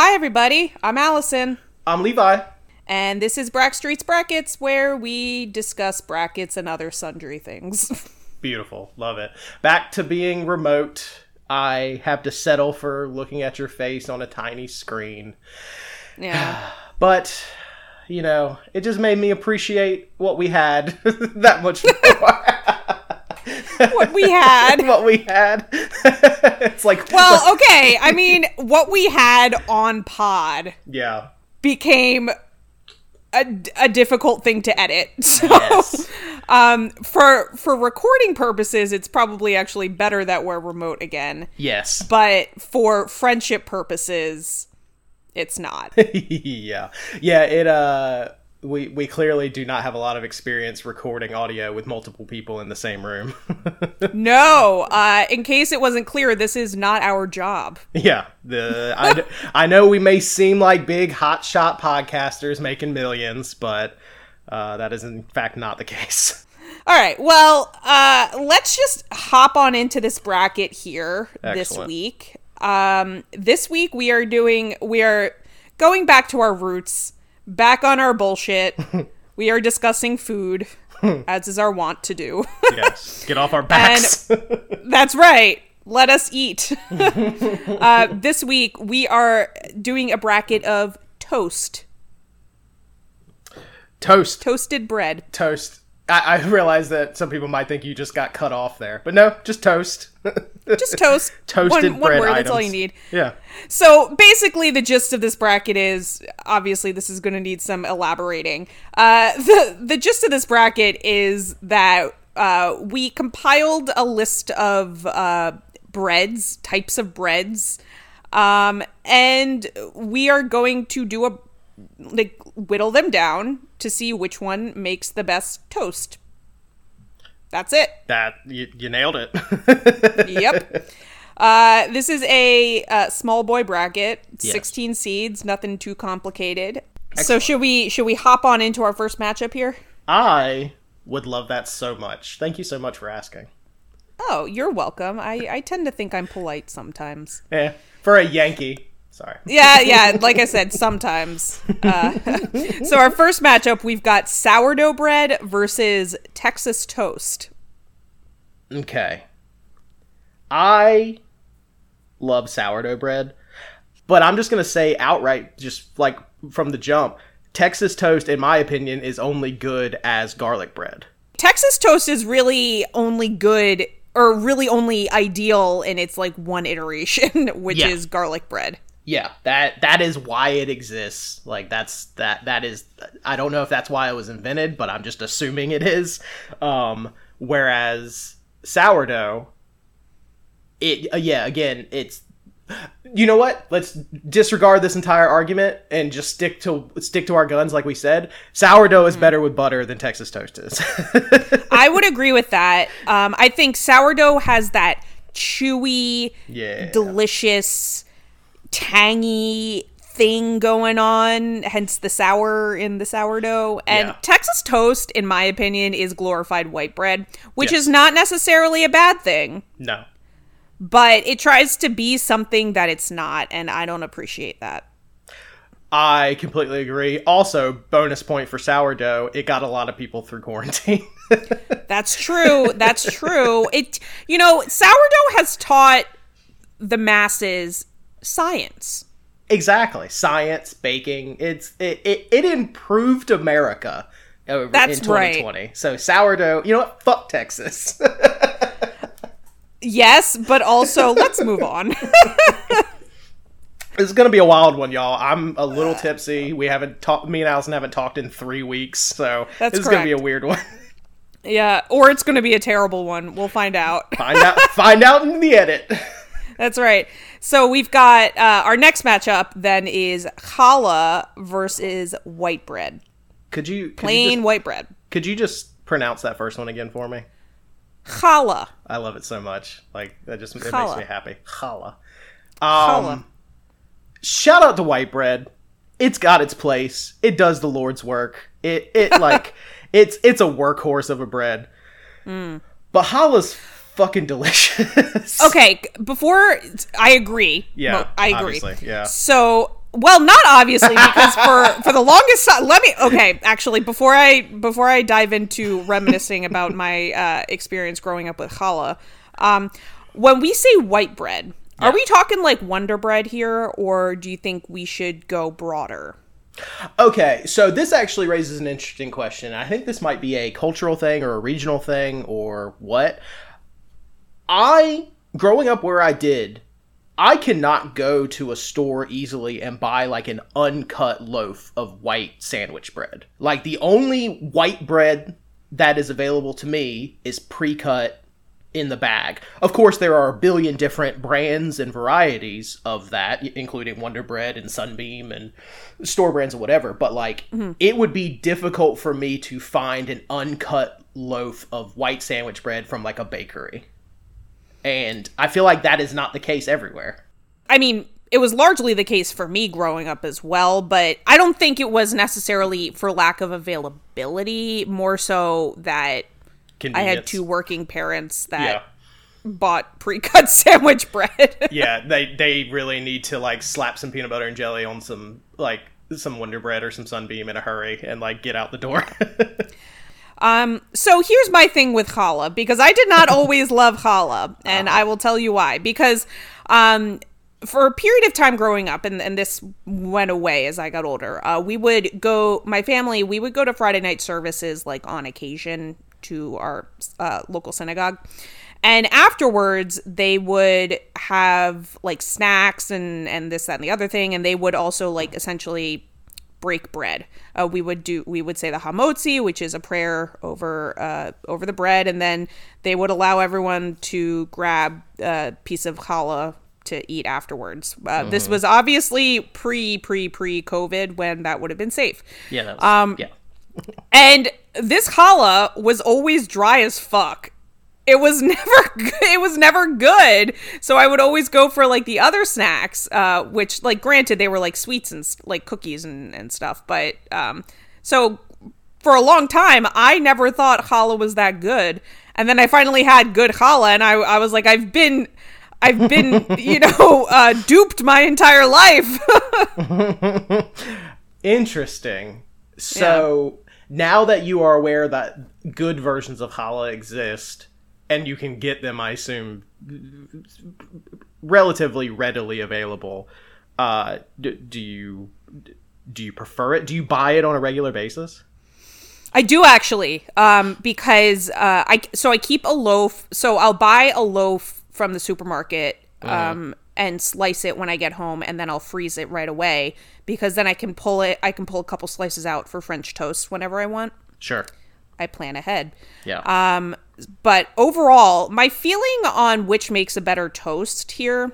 Hi, everybody. I'm Allison, I'm Levi. and this is Brack Streets Brackets, where we discuss brackets and other sundry things. Beautiful. Love it. Back to being remote. I have to settle for looking at your face on a tiny screen. yeah. But, you know, it just made me appreciate what we had that much more. what we had. what we had. it's like, Well, okay. I mean, what we had on pod yeah. became a, a difficult thing to edit. So, Yes. um, for for recording purposes, it's probably actually better that we're remote again. Yes. But for friendship purposes, it's not. yeah. Yeah, it uh we we clearly do not have a lot of experience recording audio with multiple people in the same room. No, uh, in case it wasn't clear, this is not our job. Yeah, the I, d- I know we may seem like big hotshot podcasters making millions, but uh, that is in fact not the case. All right, well, uh, let's just hop on into this bracket here this week. Um, this week we are doing we are going back to our roots, back on our bullshit. we are discussing food, as is our wont to do. Yes, get off our backs. That's right. Let us eat. uh, this week we are doing a bracket of toast, toast, toasted bread. toast. I, I realize that some people might think you just got cut off there, but no, just toast. Just toast. Toasted one, one bread word. That's all you need. yeah, So basically, the gist of this bracket is obviously this is going to need some elaborating. Uh, the the gist of this bracket is that uh, we compiled a list of uh, breads, types of breads, um, and we are going to do a like whittle them down to see which one makes the best toast. That's it. that you, you nailed it. yep. Uh, this is a uh, small boy bracket, Yes. sixteen seeds, nothing too complicated. So should we should we hop on into our first matchup here? I would love that so much. Thank you so much for asking. Oh, you're welcome. I, I tend to think I'm polite sometimes. Yeah, for a Yankee. Sorry. Yeah, yeah. Like I said, sometimes. Uh, so our first matchup, we've got sourdough bread versus Texas toast. Okay. I love sourdough bread, but I'm just going to say outright, just like from the jump, Texas toast, in my opinion, is only good as garlic bread. Texas toast is really only good or really only ideal in its like one iteration, which Yeah. is garlic bread. Yeah, that that is why it exists. Like that's that that is I don't know if that's why it was invented, but I'm just assuming it is. Um whereas sourdough it uh, yeah, again, it's you know what? Let's disregard this entire argument and just stick to stick to our guns like we said. Sourdough is better with butter than Texas toast is. I would agree with that. Um, I think sourdough has that chewy, yeah. delicious, tangy thing going on, hence the sour in the sourdough. And Yeah. Texas toast, in my opinion, is glorified white bread, which Yes. is not necessarily a bad thing, no. but it tries to be something that it's not, and I don't appreciate that. I completely agree. Also, bonus point for sourdough, it got a lot of people through quarantine. That's true. That's true. It you know, sourdough has taught the masses science. exactly. Science, baking, it's it, it, it improved America uh, over That's in 2020. So sourdough, you know what? Fuck Texas. Yes, but also let's move on. This is gonna be a wild one, y'all. I'm a little tipsy. We haven't talked. Me and Allison haven't talked in three weeks, so That's this is gonna be a weird one. yeah, or it's going to be a terrible one. We'll find out. find out. find out in the edit. That's right. So we've got uh, our next matchup then is challah versus white bread. Could you could Plain You just, white bread. could you just pronounce that first one again for me? Challah. I love it so much. Like that just it makes me happy. Challah. Challah. Um, shout out to white bread. It's got its place. It does the Lord's work. It it like it's it's a workhorse of a bread. Mm. But challah's fucking delicious. Okay, before I agree. Yeah, I agree. obviously, yeah. So Well, not obviously because for for the longest time. Let me okay. Actually, before I before I dive into reminiscing about my uh, experience growing up with challah, um, when we say white bread, are we talking like Wonder Bread here, or do you think we should go broader? Okay, so this actually raises an interesting question. I think this might be a cultural thing or a regional thing or what. I, growing up where I did, I cannot go to a store easily and buy like an uncut loaf of white sandwich bread. Like the only white bread that is available to me is pre cut in the bag. Of course, there are a billion different brands and varieties of that, including Wonder Bread and Sunbeam and store brands and whatever. But like, mm-hmm. it would be difficult for me to find an uncut loaf of white sandwich bread from like a bakery. And I feel like that is not the case everywhere. I mean, it was largely the case for me growing up as well, but I don't think it was necessarily for lack of availability, more so that I had two working parents that Yeah. bought pre-cut sandwich bread. yeah, they they really need to like slap some peanut butter and jelly on some like some Wonder Bread or some Sunbeam in a hurry and like get out the door. um, so here's my thing with challah because I did not always love challah, and I will tell you why. Because um, for a period of time growing up, and, and this went away as I got older, uh, we would go, my family, we would go to Friday night services like on occasion to our uh, local synagogue. And afterwards, they would have like snacks and, and this, that, and the other thing. And they would also like essentially break bread. Uh, we would do we would say the hamotzi, which is a prayer over uh, over the bread, and then they would allow everyone to grab a piece of challah to eat afterwards. Uh, This was obviously pre pre pre COVID when that would have been safe. yeah, that was, Um, yeah. And this challah was always dry as fuck. It was never g- it was never good. So I would always go for like the other snacks, uh, which like granted they were like sweets and like cookies and, and stuff. But um, so for a long time I never thought challah was that good. And then I finally had good challah, and I I was like I've been. I've been, you know, uh, duped my entire life. Interesting. So now that you are aware that good versions of challah exist, and you can get them, I assume, relatively readily available. Uh, do, do you do you prefer it? Do you buy it on a regular basis? I do actually, um, because uh, I so I keep a loaf. So I'll buy a loaf from the supermarket um, and slice it when I get home, and then I'll freeze it right away because then I can pull it. I can pull a couple slices out for French toast whenever I want. Sure. I plan ahead. Yeah. Um, but overall, my feeling on which makes a better toast here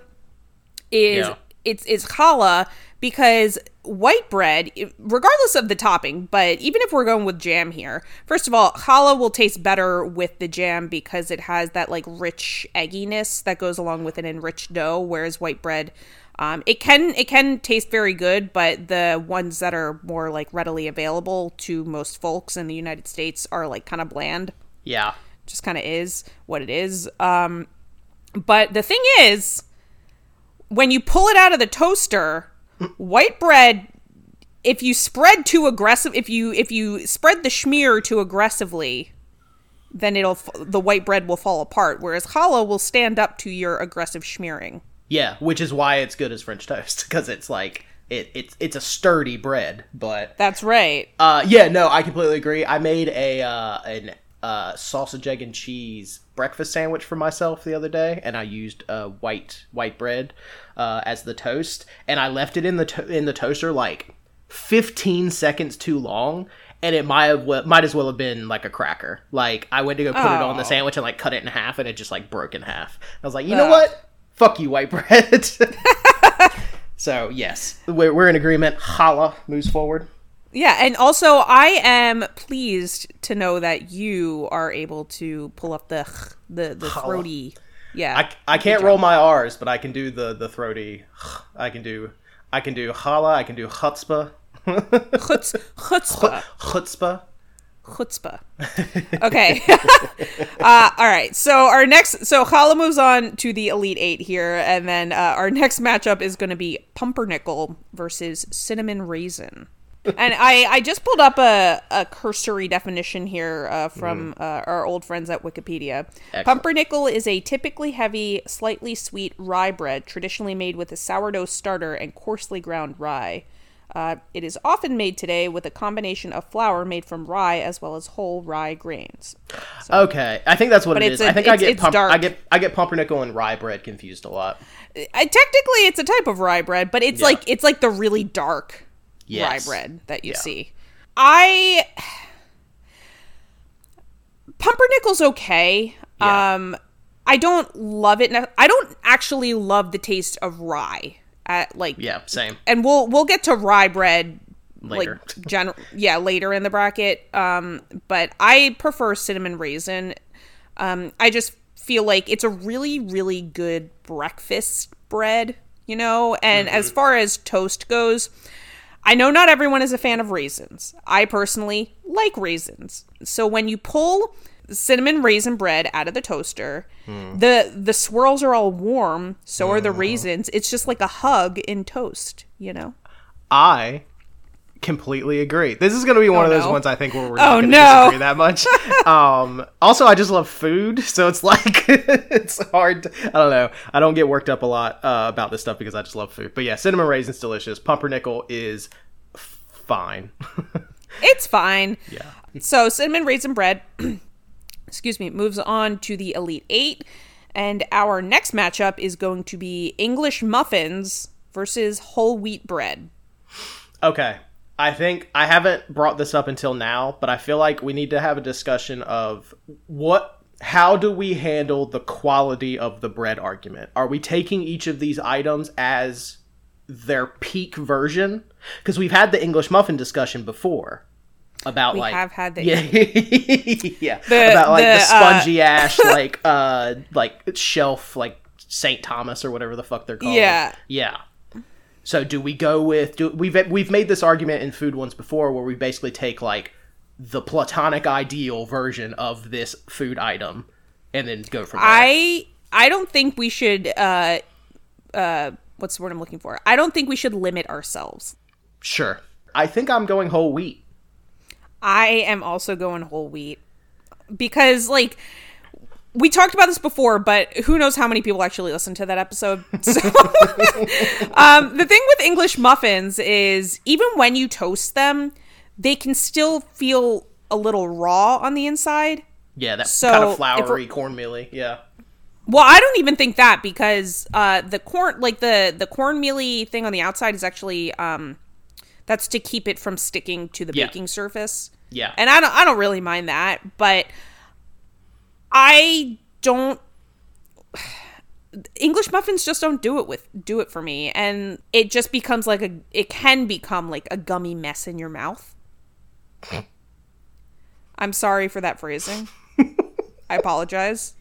is Yeah. it's it's challah because white bread, regardless of the topping, but even if we're going with jam here, first of all, challah will taste better with the jam because it has that like rich egginess that goes along with an enriched dough, whereas white bread. Um, it can it can taste very good, but the ones that are more like readily available to most folks in the United States are like kind of bland yeah. Just kind of is what it is. Um, but the thing is, when you pull it out of the toaster, white bread, if you spread too aggressive, if you if you spread the schmear too aggressively, then it'll the white bread will fall apart. Whereas challah will stand up to your aggressive schmearing. Yeah, which is why it's good as French toast because it's like it, it's it's a sturdy bread, but That's right. Uh, yeah, no, I completely agree. I made a uh, an uh, sausage, egg, and cheese breakfast sandwich for myself the other day, and I used uh, white white bread uh, as the toast, and I left it in the to- in the toaster like fifteen seconds too long. And it might have well, might as well have been like a cracker. Like I went to go put it on the Oh. sandwich and like cut it in half, and it just like broke in half. I was like, you know what? Fuck you, white bread. so yes, we're, we're in agreement. Challah, moves forward. Yeah, and also I am pleased to know that you are able to pull up the the the throaty. Yeah, I, I can't roll my R's, but I can do the the throaty. I can do I can do challah. I can do chutzpah. Chutz, chutzpah. chutzpah. chutzpah. Okay. uh, all right. So our next, so Challah moves on to the Elite Eight here, and then uh, our next matchup is going to be Pumpernickel versus Cinnamon Raisin. And I, I just pulled up a, a cursory definition here uh, from uh, our old friends at Wikipedia. Excellent. Pumpernickel is a typically heavy, slightly sweet rye bread, traditionally made with a sourdough starter and coarsely ground rye. Uh, it is often made today with a combination of flour made from rye as well as whole rye grains. Okay, I think that's what it's is. a- I think I get pump- I get I get pumpernickel and rye bread confused a lot. I, technically, it's a type of rye bread, but it's Yeah. like it's like the really dark Yes. rye bread that you Yeah. see. I pumpernickel's okay. Yeah. Um, I don't love it. I don't actually love the taste of rye. At like Yeah, same. and we'll we'll get to rye bread Later. like general yeah later in the bracket um but i prefer cinnamon raisin um i just feel like it's a really really good breakfast bread you know and as far as toast goes i know not everyone is a fan of raisins. I personally like raisins. So when you pull cinnamon raisin bread out of the toaster the the swirls are all warm so are the mm. raisins. It's just like a hug in toast you know? I completely agree. This is going to be one Oh, of those no. ones I think where we're Oh, not going to no. disagree that much. um, also, I just love food, so it's like it's hard. To, I don't know. I don't get worked up a lot uh, about this stuff because I just love food. But yeah, cinnamon raisin's delicious. Pumpernickel is f- fine. It's fine. yeah. So cinnamon raisin bread, excuse me, moves on to the Elite Eight, and our next matchup is going to be English muffins versus whole wheat bread. Okay. I think I haven't brought this up until now, but I feel like we need to have a discussion of what how do we handle the quality of the bread argument? Are we taking each of these items as their peak version? Because we've had the English muffin discussion before about like, We like have had the yeah yeah The- about like the, the, uh, spongy ash like uh like shelf like Saint Thomas or whatever the fuck they're called Yeah. yeah so do we go with do we've we've made this argument in food ones before where we basically take like the platonic ideal version of this food item and then go from there. I I don't think we should uh uh what's the word I'm looking for? I don't think we should limit ourselves. sure. I think I'm going whole wheat. I am also going whole wheat because like we talked about this before, but who knows how many people actually listen to that episode. So um, the thing with English muffins is even when you toast them, they can still feel a little raw on the inside. Yeah, that So, kind of floury, cornmealy. Yeah. Well, I don't even think that because uh, the corn, like the the cornmealy thing on the outside, is actually um, that's to keep it from sticking to the Yeah. baking surface. Yeah. and I don't I don't really mind that, but I don't. English muffins just don't do it with do it for me, and it just becomes like a it can become like a gummy mess in your mouth. I'm sorry for that phrasing. I apologize,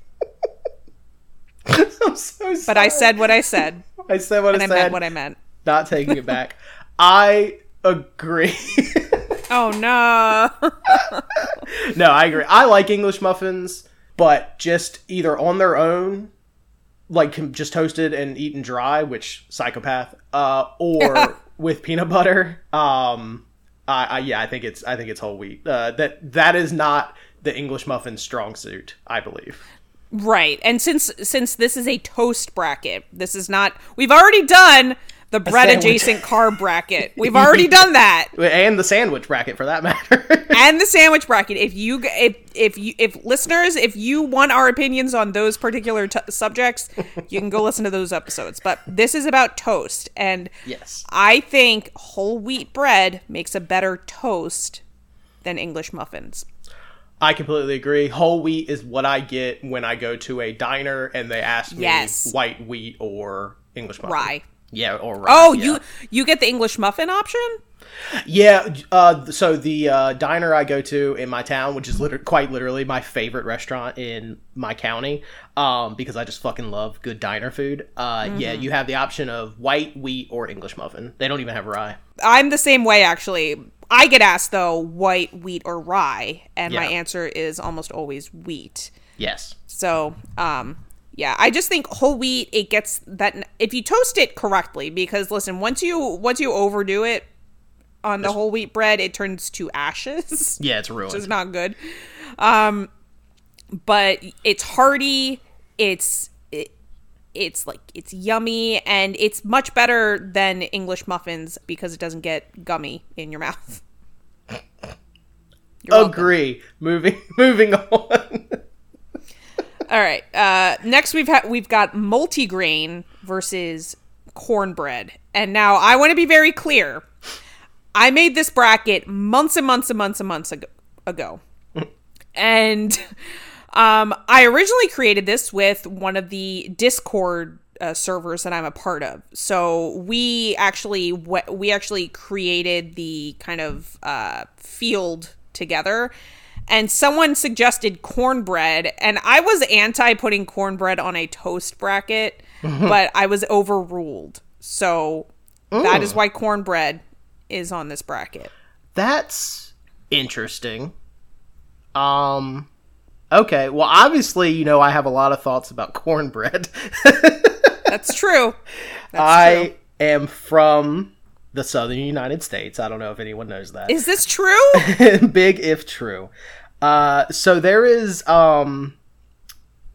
I'm so sorry. but I said what I said, I said what and I I said. meant what I meant. Not taking it back. I agree. Oh no! no, I agree. I like English muffins, but just either on their own, like just toasted and eaten dry, which psychopath, uh, or with peanut butter. Um, I, I yeah, I think it's I think it's whole wheat. Uh, that that is not the English muffin strong suit, I believe. right, and since since this is a toast bracket, this is not. We've already done the bread adjacent carb bracket. We've already done that. And the sandwich bracket, for that matter. and the sandwich bracket. If you if if you if listeners, if you want our opinions on those particular t- subjects, you can go listen to those episodes. But this is about toast, and yes. I think whole wheat bread makes a better toast than English muffins. I completely agree. Whole wheat is what I get when I go to a diner and they ask me Yes. white wheat or English muffin. Rye. Yeah, or rye. Oh, yeah. you you get the English muffin option? Yeah, uh, so the uh, diner I go to in my town, which is liter- quite literally my favorite restaurant in my county, um, because I just fucking love good diner food. Uh, Yeah, you have the option of white, wheat, or English muffin. They don't even have rye. I'm the same way actually. I get asked though, white, wheat, or rye, and my answer is almost always wheat. Yes. So, um, yeah, I just think whole wheat it gets that if you toast it correctly, because listen, once you once you overdo it on the whole wheat bread, it turns to ashes. Yeah, it's ruined. which is not good. Um, but it's hearty. It's it, it's like it's yummy, and it's much better than English muffins because it doesn't get gummy in your mouth. You're welcome. Agree. Moving moving on. All right. Uh, next, we've had we've got multigrain versus cornbread, and now I want to be very clear. I made this bracket months and months and months and months ago, ago. and um, I originally created this with one of the Discord uh, servers that I'm a part of. So we actually we actually created the kind of uh, field together. And someone suggested cornbread, and I was anti putting cornbread on a toast bracket, but I was overruled. So that is why cornbread is on this bracket. That's interesting. Um okay, well obviously, you know, I have a lot of thoughts about cornbread. That's true. That's I true. am from the southern United States. I don't know if anyone knows that. Is this true? Big if true. Uh so there is um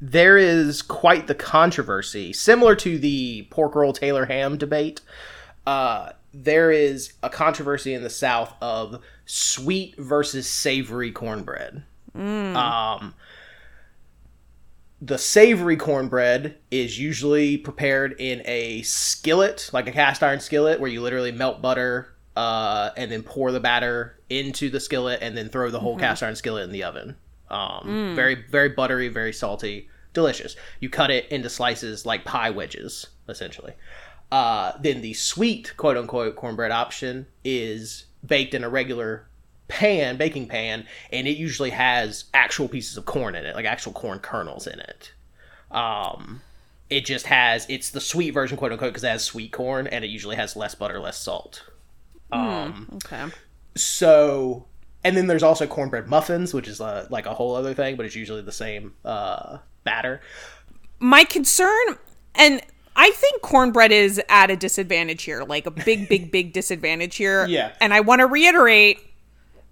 there is quite the controversy similar to the pork roll Taylor ham debate. Uh there is a controversy in the South of sweet versus savory cornbread. Um, the savory cornbread is usually prepared in a skillet, like a cast iron skillet, where you literally melt butter uh, and then pour the batter into the skillet and then throw the whole cast iron skillet in the oven. Um, Very, very buttery, very salty, delicious. You cut it into slices like pie wedges, essentially. Uh, then the sweet quote unquote cornbread option is baked in a regular pan, baking pan, and it usually has actual pieces of corn in it, like actual corn kernels in it. Um, it just has it's the sweet version, quote unquote, because it has sweet corn, and it usually has less butter, less salt. Um, Okay. so, and then there's also cornbread muffins, which is uh, like a whole other thing, but it's usually the same uh, batter. My concern, and I think cornbread is at a disadvantage here, like a big, big, big disadvantage here. Yeah. And I want to reiterate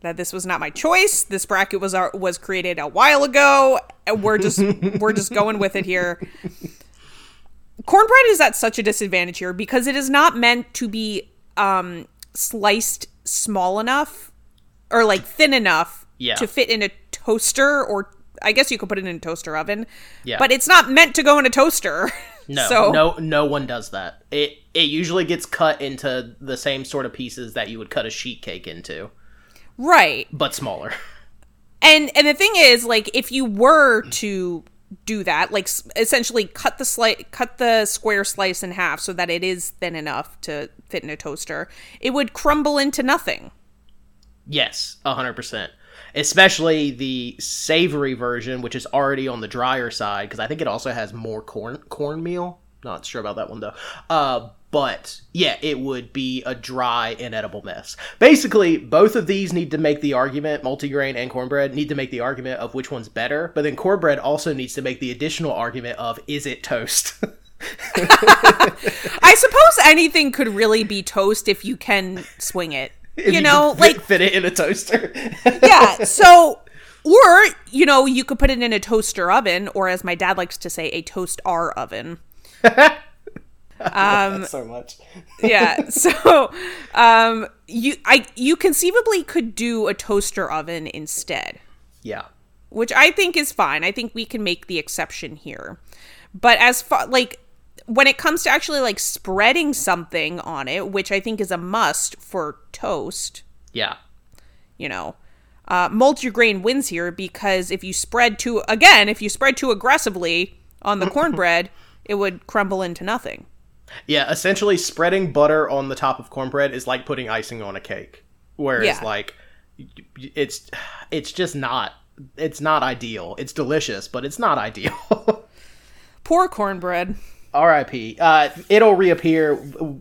that this was not my choice. This bracket was our, was created a while ago. and We're just we're just going with it here. Cornbread is at such a disadvantage here because it is not meant to be um, sliced small enough or like thin enough Yeah. to fit in a toaster or I guess you could put it in a toaster oven. Yeah. But it's not meant to go in a toaster. No, so no, no one does that. It it usually gets cut into the same sort of pieces that you would cut a sheet cake into, right. but smaller. And and the thing is like if you were to do that like essentially cut the slice cut the square slice in half so that it is thin enough to fit in a toaster it would crumble into nothing Yes, hundred percent. Especially the savory version, which is already on the drier side, because I think it also has more corn cornmeal. Not sure about that one though. Uh, but yeah, it would be a dry, inedible mess. Basically, both of these need to make the argument. Multigrain and cornbread need to make the argument of which one's better. But then cornbread also needs to make the additional argument of is it toast? i suppose anything could really be toast if you can swing it If you know can like fit, fit it in a toaster. yeah so or you know you could put it in a toaster oven or as my dad likes to say a toast r oven so much. yeah so um you i you conceivably could do a toaster oven instead Yeah. which i think is fine i think we can make the exception here but as far like when it comes to actually like spreading something on it which i think is a must for toast Yeah. you know uh, multigrain wins here because if you spread too again if you spread too aggressively on the cornbread it would crumble into nothing Yeah, essentially spreading butter on the top of cornbread is like putting icing on a cake. Whereas Yeah. like it's it's just not it's not ideal. It's delicious, but it's not ideal. poor cornbread R.I.P. Uh, it'll reappear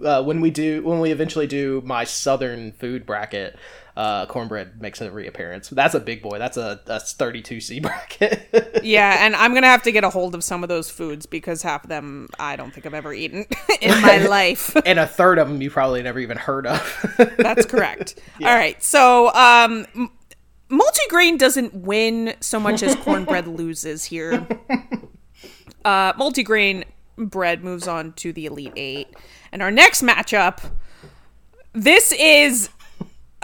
uh, when we do when we eventually do my southern food bracket. Uh, cornbread makes a reappearance. That's a big boy. That's a, a 32C bracket. yeah, and I'm gonna have to get a hold of some of those foods because half of them I don't think I've ever eaten in my life. and a third of them you probably never even heard of. That's correct. Yeah. All right, so um, multigrain doesn't win so much as cornbread loses here. Uh, multigrain bread moves on to the Elite Eight. And our next matchup, this is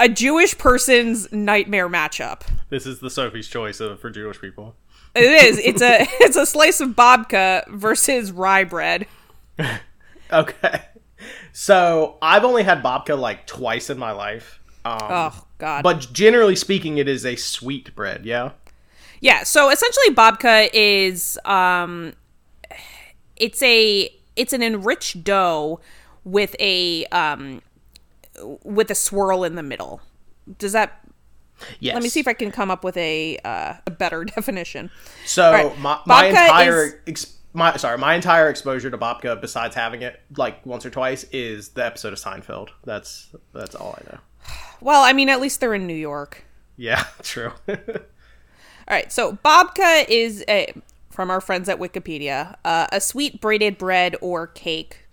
a Jewish person's nightmare matchup. This is the Sophie's choice of, for Jewish people. It is. It's a it's a slice of babka versus rye bread. okay. So I've only had babka like twice in my life. Um, oh God! But generally speaking, it is a sweet bread. Yeah. Yeah. So essentially, babka is um, it's a it's an enriched dough with a um with a swirl in the middle. Does that Yes. Let me see if I can come up with a uh, a better definition. So right. my, my entire is... ex- my sorry my entire exposure to babka, besides having it like once or twice, is the episode of Seinfeld. That's that's all I know. Well, I mean, at least they're in New York. Yeah, true. all right, so babka is a from our friends at Wikipedia uh, a sweet braided bread or cake.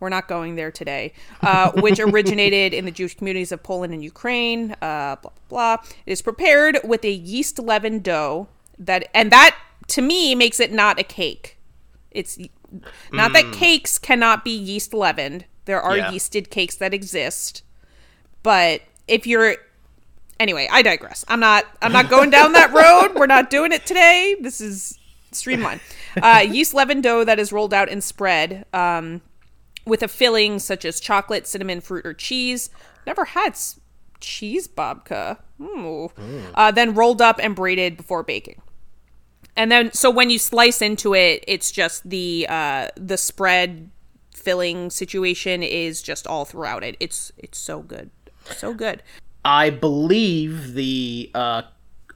We're not going there today, uh, which originated in the Jewish communities of Poland and Ukraine. Uh, blah, blah blah. It is prepared with a yeast leavened dough that, and that to me makes it not a cake. It's not mm. that cakes cannot be yeast leavened. There are yeah. yeasted cakes that exist, but if you're anyway, I digress. I'm not. I'm not going down that road. We're not doing it today. This is streamline. Uh, yeast leavened dough that is rolled out and spread um, with a filling such as chocolate, cinnamon, fruit, or cheese. Never had s- cheese babka. Mm. Uh, then rolled up and braided before baking. And then, so when you slice into it, it's just the uh, the spread filling situation is just all throughout it. It's it's so good, so good. I believe the uh,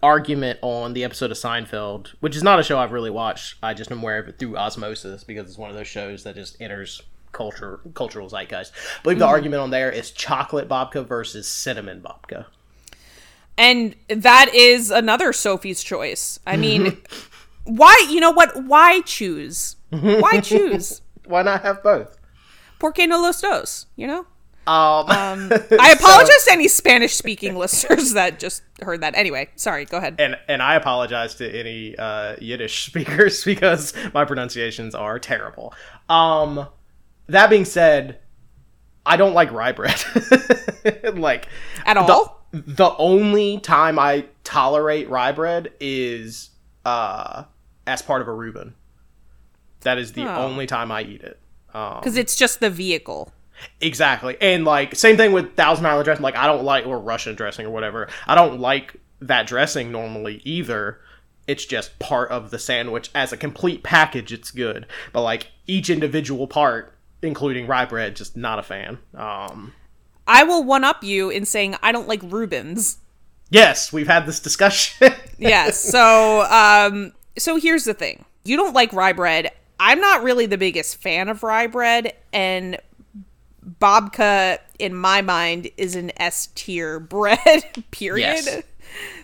argument on the episode of Seinfeld, which is not a show I've really watched. I just am aware of it through osmosis because it's one of those shows that just enters culture cultural zeitgeist. I believe the mm. argument on there is chocolate babka versus cinnamon babka. And that is another Sophie's choice. I mean, why? You know what? Why choose? Why choose? why not have both? Porque no los dos? You know. Um, um, I apologize so, to any Spanish speaking listeners that just heard that. Anyway, sorry, go ahead. And and I apologize to any uh, Yiddish speakers because my pronunciations are terrible. Um, that being said, I don't like rye bread. like at all. The, the, only time I tolerate rye bread is uh, as part of a Reuben. That is the oh. only time I eat it. Because um, it's just the vehicle. Exactly. And like same thing with thousand island dressing. Like I don't like or Russian dressing or whatever. I don't like that dressing normally either. It's just part of the sandwich as a complete package. It's good, but like each individual part, including rye bread, just not a fan. Um, I will one up you in saying I don't like Reubens. Yes, we've had this discussion. yes. So, um, so here's the thing: you don't like rye bread. I'm not really the biggest fan of rye bread, and babka in my mind is an S tier bread, period. Yes.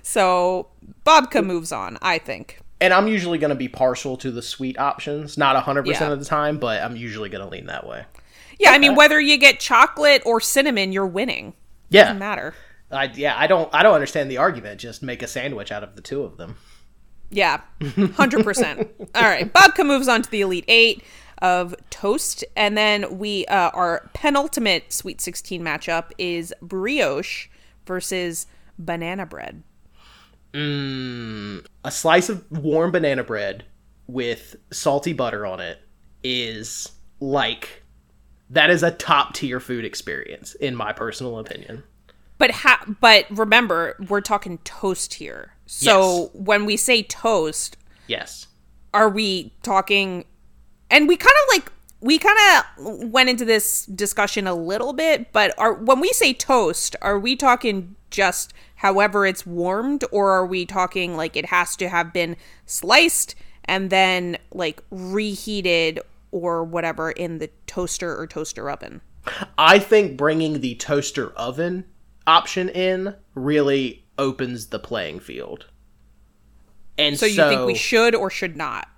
So babka moves on, I think. And I'm usually going to be partial to the sweet options, not 100% yeah. of the time, but I'm usually going to lean that way. Yeah, okay. I mean whether you get chocolate or cinnamon, you're winning. Yeah. It doesn't matter. I yeah, I don't I don't understand the argument. Just make a sandwich out of the two of them. Yeah. 100%. All right, babka moves on to the Elite 8 of toast. And then we uh, our penultimate Sweet 16 matchup is brioche versus banana bread. Mm, a slice of warm banana bread with salty butter on it is like that is a top tier food experience in my personal opinion. But ha- but remember, we're talking toast here. So yes. when we say toast, yes, are we talking and we kind of like we kind of went into this discussion a little bit, but are when we say toast, are we talking just however it's warmed or are we talking like it has to have been sliced and then like reheated or whatever in the toaster or toaster oven. I think bringing the toaster oven option in really opens the playing field. And So you think we should or should not?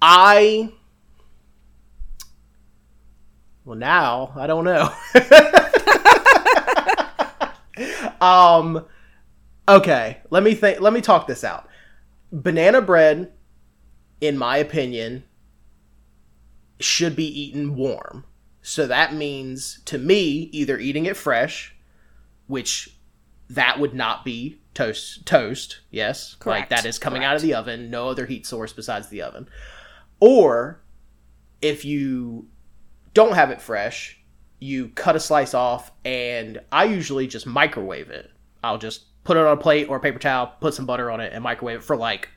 I well now I don't know. um okay, let me think let me talk this out. Banana bread in my opinion should be eaten warm. So that means to me either eating it fresh, which that would not be toast toast, yes. Like Correct, that is coming out of the oven, no other heat source besides the oven. Or if you don't have it fresh, you cut a slice off and I usually just microwave it. I'll just put it on a plate or a paper towel, put some butter on it and microwave it for like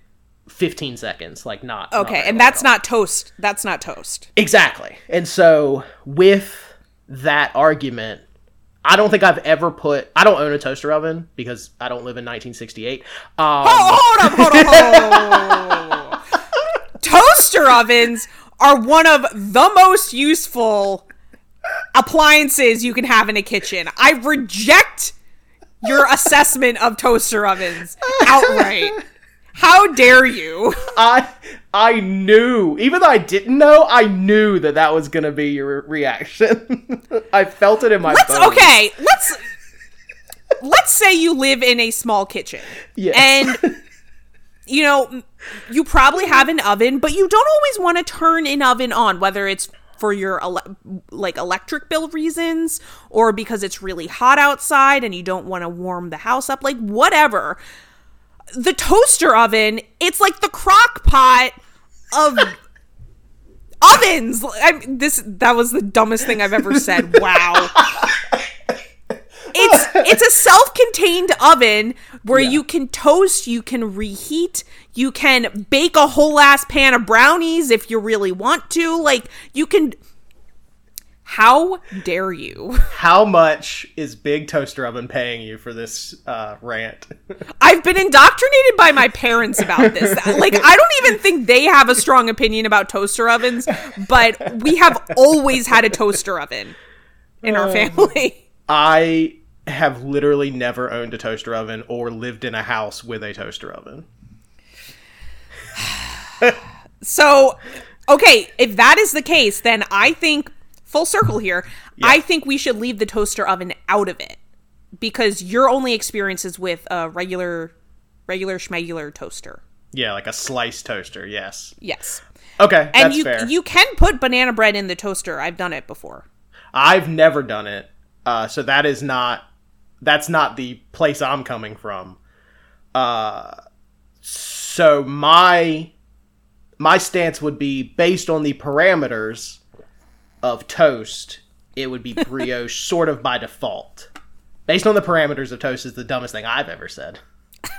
15 seconds, like not not Okay, very and that's not toast. That's not toast. Exactly. And so with that argument, I don't think I've ever put I don't own a toaster oven because I don't live in 1968. Um Oh, hold up, hold up, hold up. Toaster ovens are one of the most useful appliances you can have in a kitchen. I reject your assessment of toaster ovens outright. How dare you? I I knew, even though I didn't know, I knew that that was going to be your reaction. I felt it in my Let's bones. okay, let's let's say you live in a small kitchen. Yes. And you know, you probably have an oven, but you don't always want to turn an oven on whether it's for your ele- like electric bill reasons or because it's really hot outside and you don't want to warm the house up like whatever. The toaster oven, it's like the crock pot of ovens. I this that was the dumbest thing I've ever said. Wow. It's it's a self-contained oven where Yeah. you can toast, you can reheat, you can bake a whole ass pan of brownies if you really want to. Like you can How dare you? How much is Big Toaster Oven paying you for this uh, rant? I've been indoctrinated by my parents about this. Like, I don't even think they have a strong opinion about toaster ovens, but we have always had a toaster oven in our family. I have literally never owned a toaster oven or lived in a house with a toaster oven. So, okay, if that is the case, then I think, full circle here, I think we should leave the toaster oven out of it because your only experience is with a regular, regular schmegular toaster. Yeah, like a sliced toaster. Yes. Yes. Okay, And you fair. you can put banana bread in the toaster. I've done it before. I've never done it, uh, so that is not that's not the place I'm coming from. Uh, so my my stance would be based on the parameters of toast. It would be brioche, sort of by default. Based on the parameters of toast is the dumbest thing I've ever said.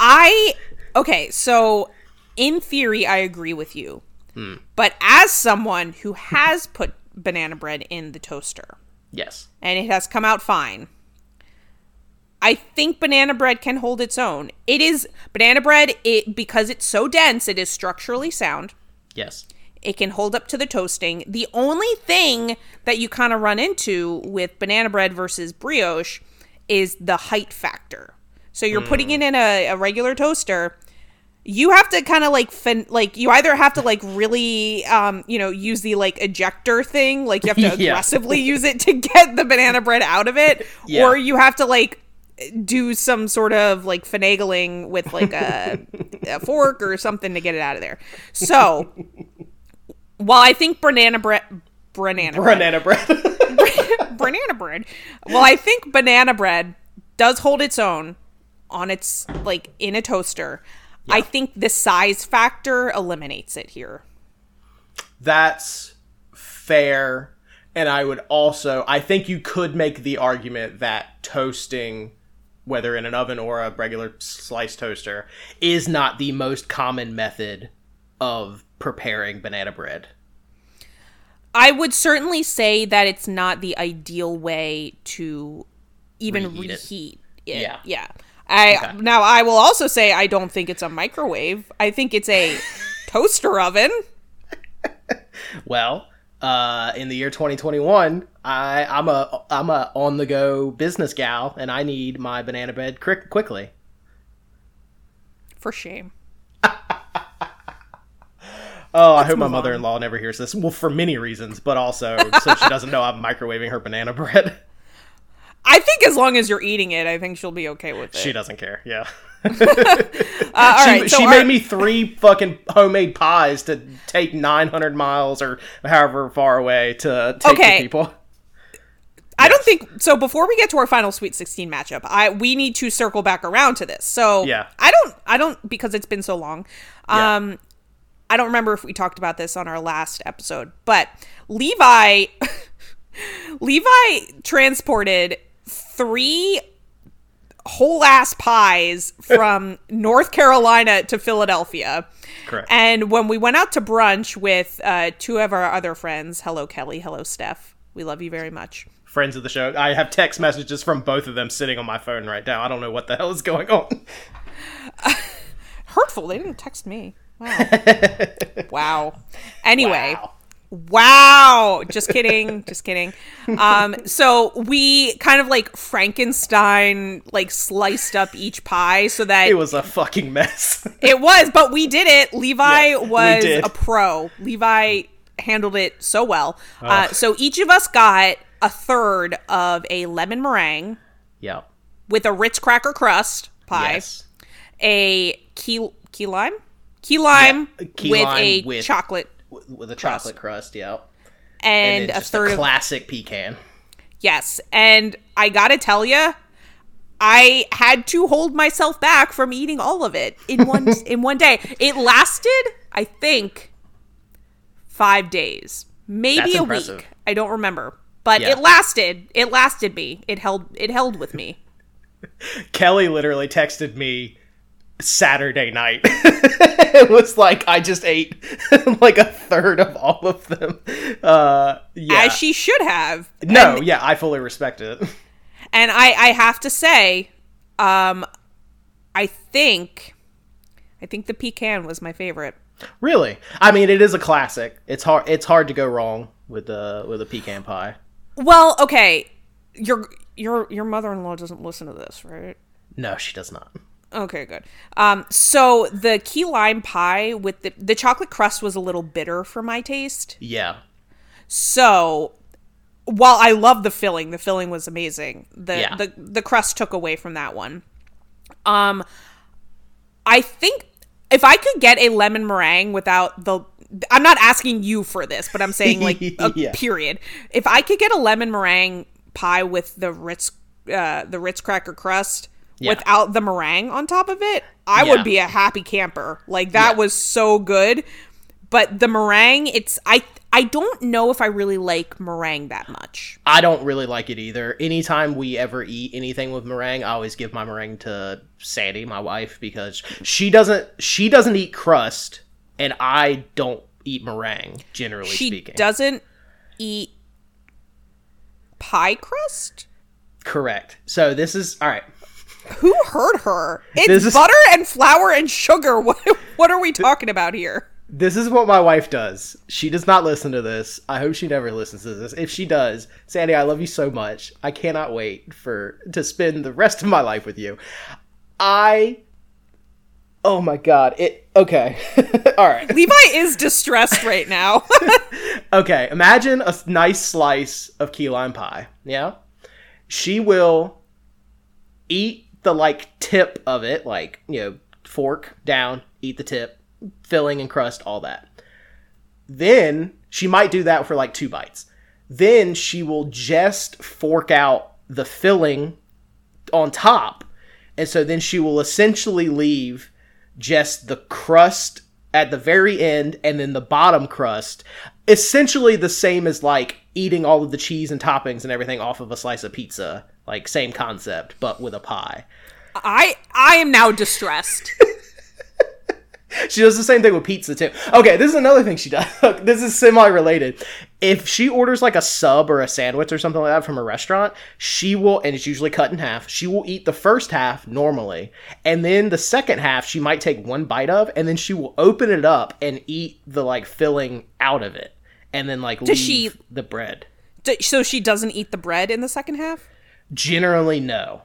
I okay, so in theory I agree with you. Hmm. But as someone who has put banana bread in the toaster Yes. and it has come out fine, I think banana bread can hold its own. It is banana bread it because it's so dense, it is structurally sound. Yes. It can hold up to the toasting. The only thing that you kind of run into with banana bread versus brioche is the height factor. So you're putting hmm. it in a, a regular toaster. You have to kind of like fin- like you either have to like really um you know use the like ejector thing like you have to Yeah. aggressively use it to get the banana bread out of it Yeah. or you have to like do some sort of like finagling with like a, a fork or something to get it out of there. So while I think banana bread, banana bread, Banana bread. banana bread, well, I think banana bread does hold its own on its like in a toaster. I think the size factor eliminates it here. That's fair. And I would also, I think you could make the argument that toasting, whether in an oven or a regular slice toaster, is not the most common method of preparing banana bread. I would certainly say that it's not the ideal way to even Reheat it. it. Yeah. Yeah. I now I will also say I don't think it's a microwave. I think it's a toaster oven. Well, uh, in the year 2021, I I'm a I'm a on the go business gal, and I need my banana bread quick, quickly. For shame. Oh, I hope my mother in law never hears this. Well, for many reasons, but also so she doesn't know I'm microwaving her banana bread. I think as long as you're eating it, I think she'll be okay with it. She doesn't care. Yeah. Uh, all she right, so she our- made me three fucking homemade pies to take 900 miles or however far away to take Okay. to people. I don't think so. Before we get to our final Sweet 16 matchup, I we need to circle back around to this. So Yeah. I don't, I don't because it's been so long. Yeah. Um, I don't remember if we talked about this on our last episode, but Levi, Levi transported three whole ass pies from North Carolina to Philadelphia. Correct. And when we went out to brunch with uh, two of our other friends, hello Kelly, hello Steph, we love you very much. Friends of the show. I have text messages from both of them sitting on my phone right now. I don't know what the hell is going on. Hurtful. They didn't text me. Wow. wow. Anyway. Wow. Wow. Just kidding. Just kidding. Um, so we kind of like Frankenstein like sliced up each pie so that It was a fucking mess. it was, but we did it. Levi Yeah, was a pro. Levi handled it so well. Uh, so each of us got a third of a lemon meringue yeah. with a Ritz cracker crust pie. Yes. a key key lime key lime Yeah, key with lime a with- chocolate With a chocolate crust, yeah. and, And, a third a of classic pecan. yes and i gotta tell you i had to hold myself back from eating all of it in one in one day. It lasted i think five days. Maybe a week. I don't remember. But Yeah. it lasted. It lasted me. It held it held with me. Kelly literally texted me Saturday night. it was like I just ate like a third of all of them. Uh, yeah. as she should have no, And- yeah, I fully respect it. And I, I have to say, um, I think, I think the pecan was my favorite. really, I mean, it is a classic. It's hard. It's hard to go wrong with the with a pecan pie. Well, okay, your your your mother in law doesn't listen to this, right? No, she does not. Okay, good. Um, so the key lime pie with the the chocolate crust was a little bitter for my taste. Yeah, So while I love the filling, the filling was amazing. The Yeah. the the crust took away from that one. Um I think if I could get a lemon meringue without the I'm not asking you for this, but I'm saying like a Yeah. period. If I could get a lemon meringue pie with the Ritz uh the Ritz cracker crust Yeah. without the meringue on top of it, I Yeah. would be a happy camper. Like that Yeah. was so good. But the meringue, it's I I don't know if I really like meringue that much. I don't really like it either. Anytime we ever eat anything with meringue, I always give my meringue to Sandy, my wife, because she doesn't she doesn't eat crust, and I don't eat meringue. Generally She speaking, doesn't eat pie crust. correct. So this is all right. Who hurt her? It's is- butter and flour and sugar. What what are we talking about here? This is what my wife does. She does not listen to this. I hope she never listens to this. If she does, Sandy, I love you so much. I cannot wait for to spend the rest of my life with you. I Oh my god. It okay. All right. Levi is distressed right now. Okay, imagine a nice slice of key lime pie. Yeah? She will eat the like tip of it, like, you know, fork down, eat the tip, filling and crust, all that. Then she might do that for like two bites. Then she will just fork out the filling on top. And so then she will essentially leave just the crust at the very end and then the bottom crust essentially the same as like eating all of the cheese and toppings and everything off of a slice of pizza like same concept but with a pie I I am now distressed. she does the same thing with pizza too okay this is another thing she does this is semi-related if she orders like a sub or a sandwich or something like that from a restaurant she will and it's usually cut in half she will eat the first half normally and then the second half she might take one bite of and then she will open it up and eat the like filling out of it and then like Does leave she- the bread. So she doesn't eat the bread in the second half. Generally, no.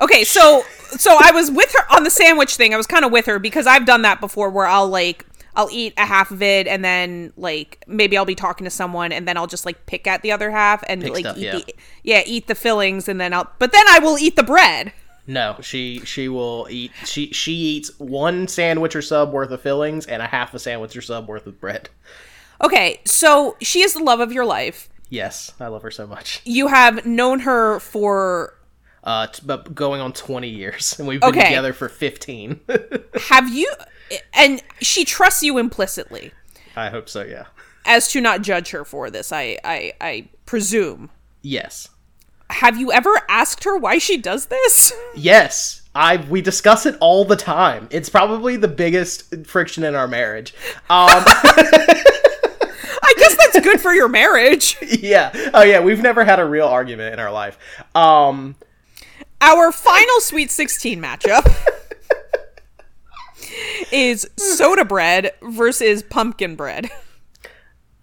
Okay, so so I was with her on the sandwich thing. I was kind of with her because I've done that before, where I'll like I'll eat a half of it and then like maybe I'll be talking to someone and then I'll just like pick at the other half and Pick like stuff, eat yeah. the yeah eat the fillings and then I'll but then I will eat the bread. No, she she will eat she she eats one sandwich or sub worth of fillings and a half a sandwich or sub worth of bread. Okay, so she is the love of your life. Yes, I love her so much. You have known her for Uh, t- but going on twenty years, and we've been Okay. together for fifteen. have you and she trusts you implicitly I hope so. Yeah. as to not judge her for this. I I I presume. Yes. Have you ever asked her why she does this? Yes. I we discuss it all the time. It's probably the biggest friction in our marriage. Um, I guess that's good for your marriage. yeah. Oh yeah. We've never had a real argument in our life. Um, Our final Sweet 16 matchup is soda bread versus pumpkin bread.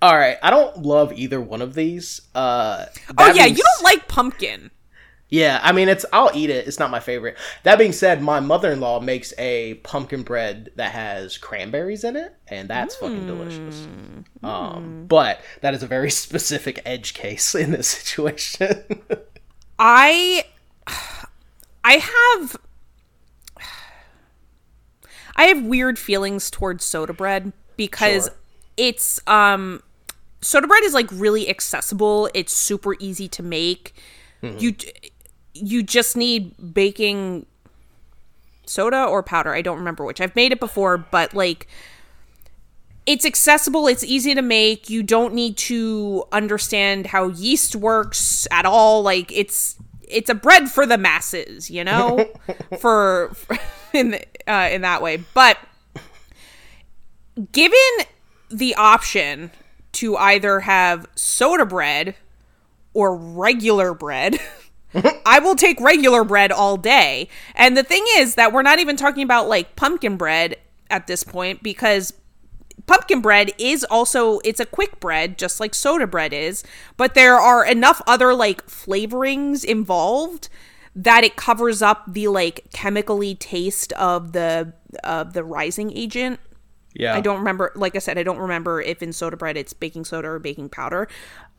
all right. I don't love either one of these. Uh, Oh yeah, being you don't like pumpkin. Yeah, I mean it's I'll eat it. It's not my favorite. That being said, my mother-in-law makes a pumpkin bread that has cranberries in it, and that's fucking delicious. Um, but that is a very specific edge case in this situation. I I have I have weird feelings towards soda bread because Sure. it's um soda bread is like really accessible. It's super easy to make. You you just need baking soda or powder. I don't remember which. I've made it before, but like it's accessible, it's easy to make. You don't need to understand how yeast works at all. Like it's it's a bread for the masses, you know, for, for in the, uh, in that way. But given the option to either have soda bread or regular bread, I will take regular bread all day. And the thing is that we're not even talking about like pumpkin bread at this point because pumpkin bread is also it's a quick bread just like soda bread is, but there are enough other like flavorings involved that it covers up the like chemically taste of the of the rising agent. yeah, I don't remember like I said I don't remember if in soda bread it's baking soda or baking powder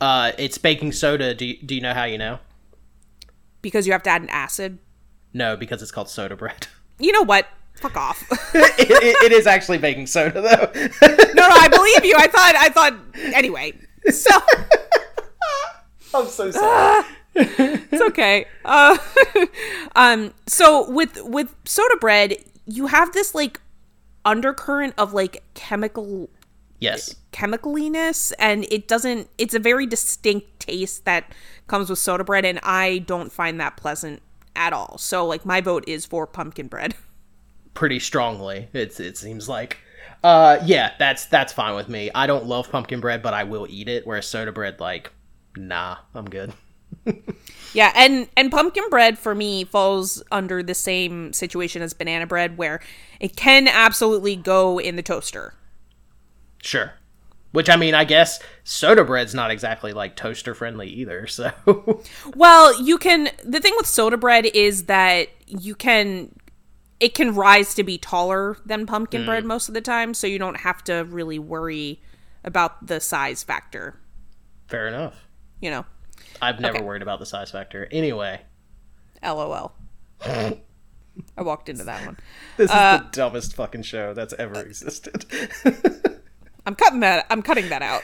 Uh, it's baking soda. Do you, do you know how you know? Because you have to add an acid. No, because it's called soda bread. You know what? Fuck off. it, it- it is actually baking soda though. no, no, I believe you. I thought, I thought. Anyway, so I'm so sorry. it's okay. Uh, um, so with with soda bread, you have this like undercurrent of like chemical yes. chemicaliness, and it doesn't. It's a very distinct taste that comes with soda bread, and I don't find that pleasant at all. So like, my vote is for pumpkin bread. pretty strongly. It's it seems like. Uh yeah, that's that's fine with me. I don't love pumpkin bread, but I will eat it. Whereas soda bread, like, nah, I'm good. Yeah, and and pumpkin bread for me falls under the same situation as banana bread, where it can absolutely go in the toaster. Sure. Which I mean, I guess soda bread's not exactly like toaster friendly either. So Well, you can. The thing with soda bread is that you can. It can rise to be taller than pumpkin bread mm. most of the time, so you don't have to really worry about the size factor. fair enough. You know, I've never Okay. worried about the size factor. Anyway, lol. I walked into that one. this is uh, the dumbest fucking show that's ever uh, existed. I'm cutting that. I'm cutting that out.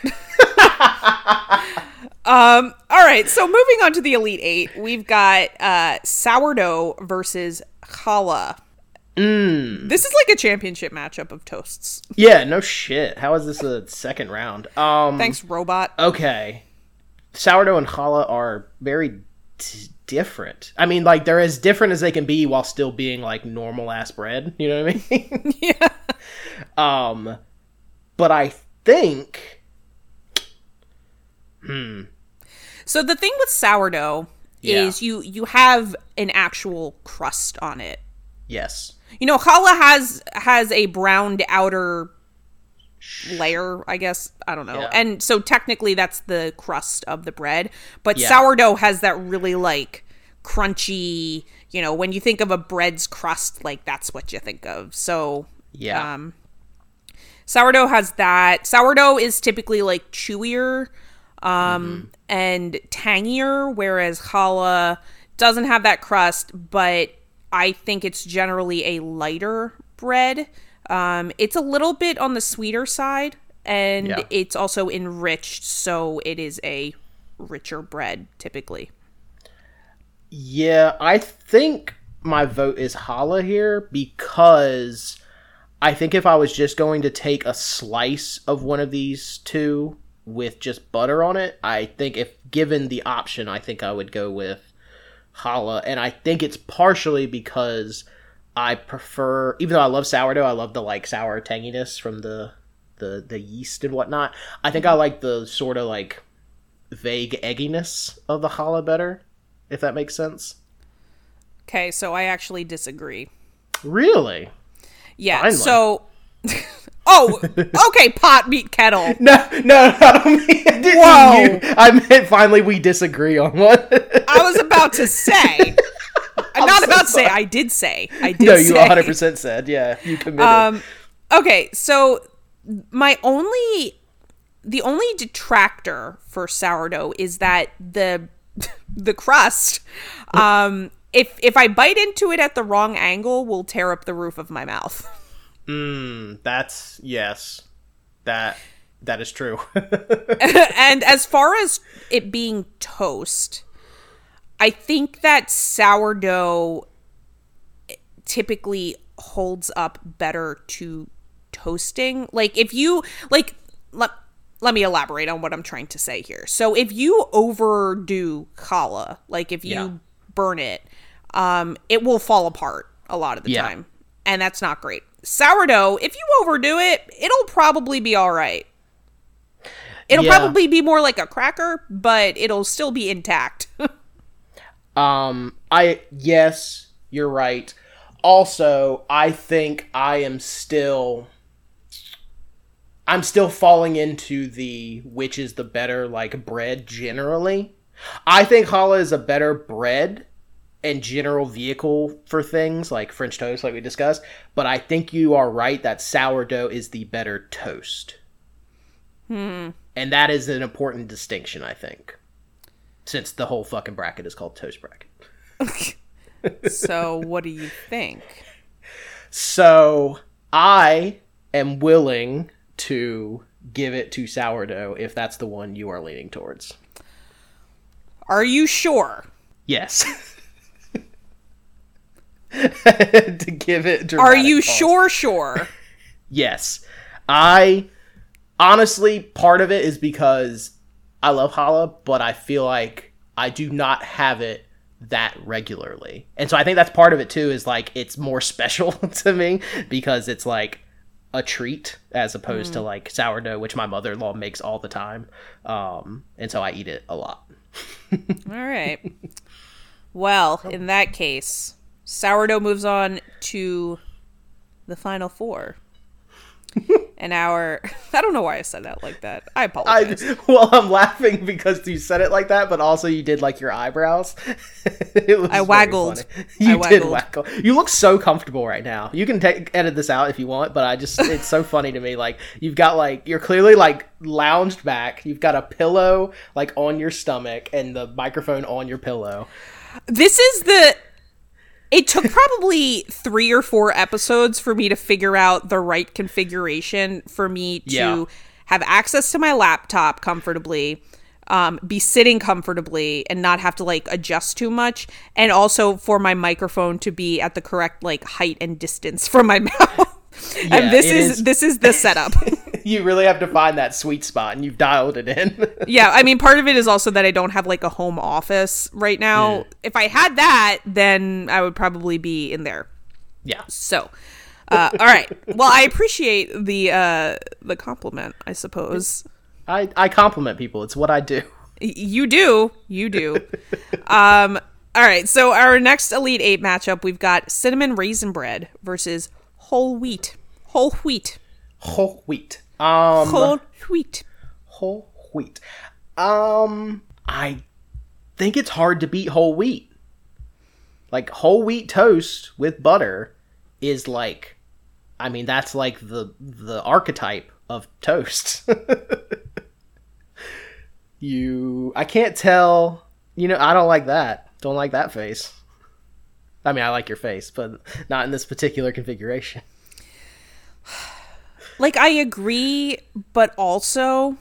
um. All right. So moving on to the elite eight, we've got uh, sourdough versus challah. This is like a championship matchup of toasts. yeah, no shit. How is this a second round? Um Thanks, robot. okay. Sourdough and challah are very d- different. I mean, like they're as different as they can be while still being like normal ass bread. You know what I mean? yeah. um, but I think Hmm. So the thing with sourdough Yeah. is you you have an actual crust on it. yes, You know, challah has has a browned outer layer, I guess. I don't know. Yeah. And so technically that's the crust of the bread, but Yeah. sourdough has that really like crunchy, you know, when you think of a bread's crust, like that's what you think of. So Yeah. um sourdough has that. Sourdough is typically like chewier um and tangier whereas challah doesn't have that crust, but I think it's generally a lighter bread. Um, it's a little bit on the sweeter side, and Yeah. it's also enriched, so it is a richer bread typically. Yeah, I think my vote is challah here because I think if I was just going to take a slice of one of these two with just butter on it, I think if given the option, I think I would go with challah. And I think it's partially because I prefer, even though I love sourdough, I love the like sour tanginess from the the the yeast and whatnot. I think I like the sort of like vague egginess of the challah better, if that makes sense. Okay, so I actually disagree. Really? Yeah, Finally. so. oh, okay, pot meet kettle. No, no, I don't mean. I didn't Whoa. mean you. I meant finally we disagree on what. I was about to say. I'm not so about to say. I did say. I did no, you 100 percent said. Yeah, you committed. Um, okay, so my only, the only detractor for sourdough is that the, the crust, um, if if I bite into it at the wrong angle, will tear up the roof of my mouth. Mm, that's yes. That that is true. and as far as it being toast, I think that sourdough typically holds up better to toasting. Like if you like let let me elaborate on what I'm trying to say here. So if you overdo challah, like if you Yeah. burn it, um it will fall apart a lot of the Yeah. time. And that's not great. Sourdough, if you overdo it, it'll probably be all right. It'll Yeah. probably be more like a cracker, but it'll still be intact. Um, I yes, you're right. Also, I think I am still I'm still falling into the which is the better like bread generally. I think challah is a better bread and general vehicle for things like French toast, like we discussed. But I think you are right that sourdough is the better toast. Hmm. And that is an important distinction, I think. Since the whole fucking bracket is called toast bracket. so, what do you think? So I am willing to give it to sourdough if that's the one you are leaning towards. Are you sure? Yes. to give it to Are you pause. sure? Sure. Yes. I honestly part of it is because I love challah, but I feel like I do not have it that regularly. And so I think that's part of it too is like it's more special to me because it's like a treat as opposed to like sourdough which my mother-in-law makes all the time. Um and so I eat it a lot. All right. Well, in that case, sourdough moves on to the final four. and our I don't know why I said that like that. I I apologize. well, I'm laughing because you said it like that, but also you did like your eyebrows. I waggled. You I did waggle. You look so comfortable right now. You can take edit this out if you want, but I just it's so funny to me. Like you've got like you're clearly like lounged back. You've got a pillow like on your stomach and the microphone on your pillow. this is the it took probably three or four episodes for me to figure out the right configuration for me to Yeah. have access to my laptop comfortably um, be sitting comfortably and not have to like adjust too much and also for my microphone to be at the correct like height and distance from my mouth Yeah, and this is, is- this is the setup You really have to find that sweet spot, and you've dialed it in. yeah i mean part of it is also that i don't have like a home office right now Yeah. if i had that then i would probably be in there yeah. So, uh, all right. Well, I appreciate the uh, the compliment. I suppose I I compliment people. It's what I do. You do. You do. um. All right. So our next Elite Eight matchup, we've got cinnamon raisin bread versus whole wheat. Whole wheat. Whole wheat. Um, Whole wheat. whole wheat. Um, I think it's hard to beat whole wheat. Like whole wheat toast with butter is like, I mean, that's like the the archetype of toast. you, I can't tell. You know, I don't like that. Don't like that face. I mean, I like your face, but not in this particular configuration. Like I agree, but also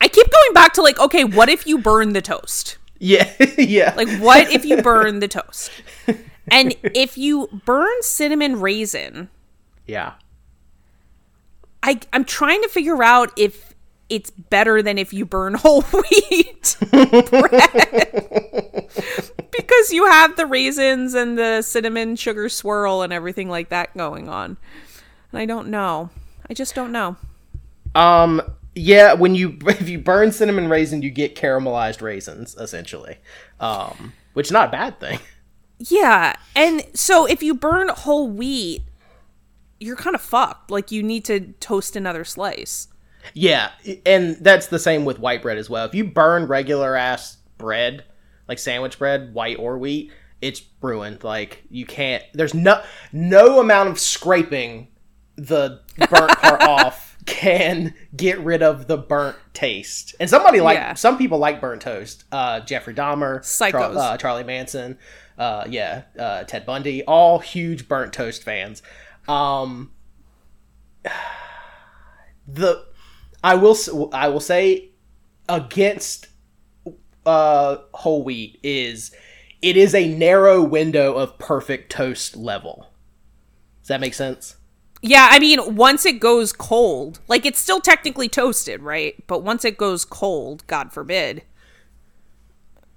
I keep going back to like, okay, what if you burn the toast? Yeah, yeah. Like what if you burn the toast? And if you burn cinnamon raisin, yeah. I I'm trying to figure out if it's better than if you burn whole wheat bread. because you have the raisins and the cinnamon sugar swirl and everything like that going on. And I don't know. I just don't know. Um, yeah, when you if you burn cinnamon raisin, you get caramelized raisins essentially, um, which is not a bad thing. Yeah, and so if you burn whole wheat, you're kind of fucked. Like you need to toast another slice. Yeah, and that's the same with white bread as well. If you burn regular ass bread, like sandwich bread, white or wheat, it's ruined. Like you can't. There's no no amount of scraping the burnt part off can get rid of the burnt taste. And somebody like Yeah. some people like burnt toast. Uh, Jeffrey Dahmer, Psychos. uh, Charlie Manson, uh, yeah, uh, Ted Bundy, all huge burnt toast fans. Um, the I will I will say against uh whole wheat is it is a narrow window of perfect toast level. Does that make sense? Yeah, I mean, once it goes cold, like it's still technically toasted, right? But once it goes cold, God forbid,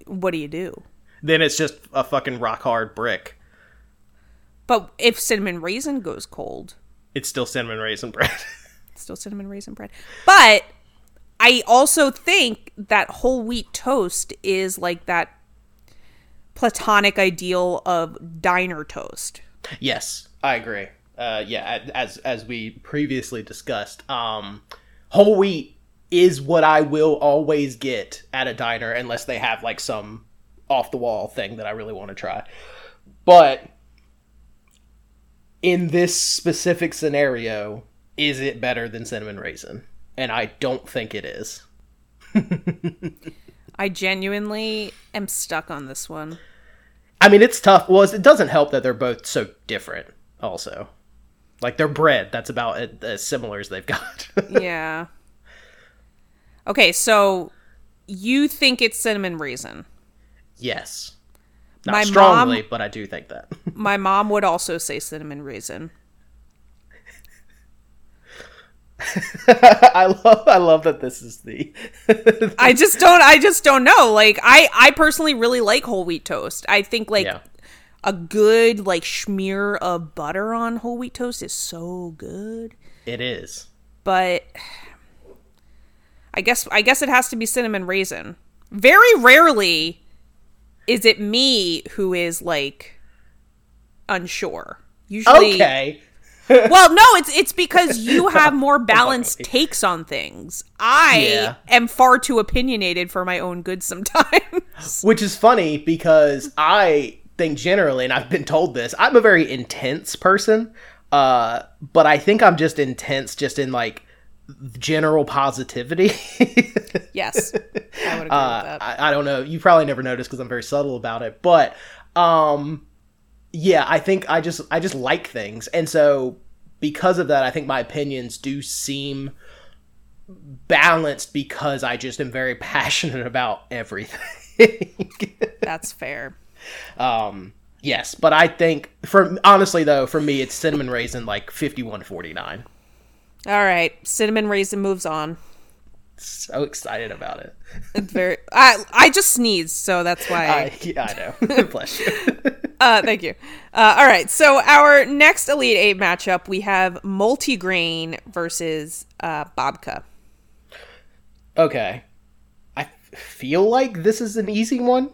what do you do? Then it's just a fucking rock hard brick. But if cinnamon raisin goes cold, It's still cinnamon raisin bread. it's still cinnamon raisin bread. But I also think that whole wheat toast is like that platonic ideal of diner toast. yes, I agree. Uh, yeah, as as we previously discussed, um, whole wheat is what I will always get at a diner unless they have like some off the wall thing that I really want to try. But in this specific scenario, is it better than cinnamon raisin? And I don't think it is. I genuinely am stuck on this one. I mean, it's tough. Well, it doesn't help that they're both so different. Also, like they're bread. That's about it, as similar as they've got. yeah. Okay, so you think it's cinnamon raisin. yes, not My strongly, mom- but I do think that. My mom would also say cinnamon raisin. I love. I love that this is the. I just don't I just don't know. Like I I personally really like whole wheat toast. I think like Yeah. A good like smear of butter on whole wheat toast is so good. it is. But I guess I guess it has to be cinnamon raisin. Very rarely is it me who is like unsure. Usually Okay. well, no, it's it's because you have more balanced takes on things. I Yeah. am far too opinionated for my own good sometimes. Which is funny because I think generally, and I've been told this, I'm a very intense person. Uh, but I think I'm just intense, just in like general positivity. yes, I would agree with Uh, that. I, I don't know. You probably never noticed because I'm very subtle about it. But um, yeah, I think I just I just like things, and so because of that, I think my opinions do seem balanced because I just am very passionate about everything. That's fair. Um, yes, but I think for honestly though, for me, it's cinnamon raisin like 51-49. All right, cinnamon raisin moves on. So excited about it. It's very. I I just sneezed, so that's why. I, yeah, I know. Bless you. Uh, thank you. Uh, all right, so our next Elite Eight matchup, we have multigrain versus uh, babka. Okay. I feel like this is an easy one,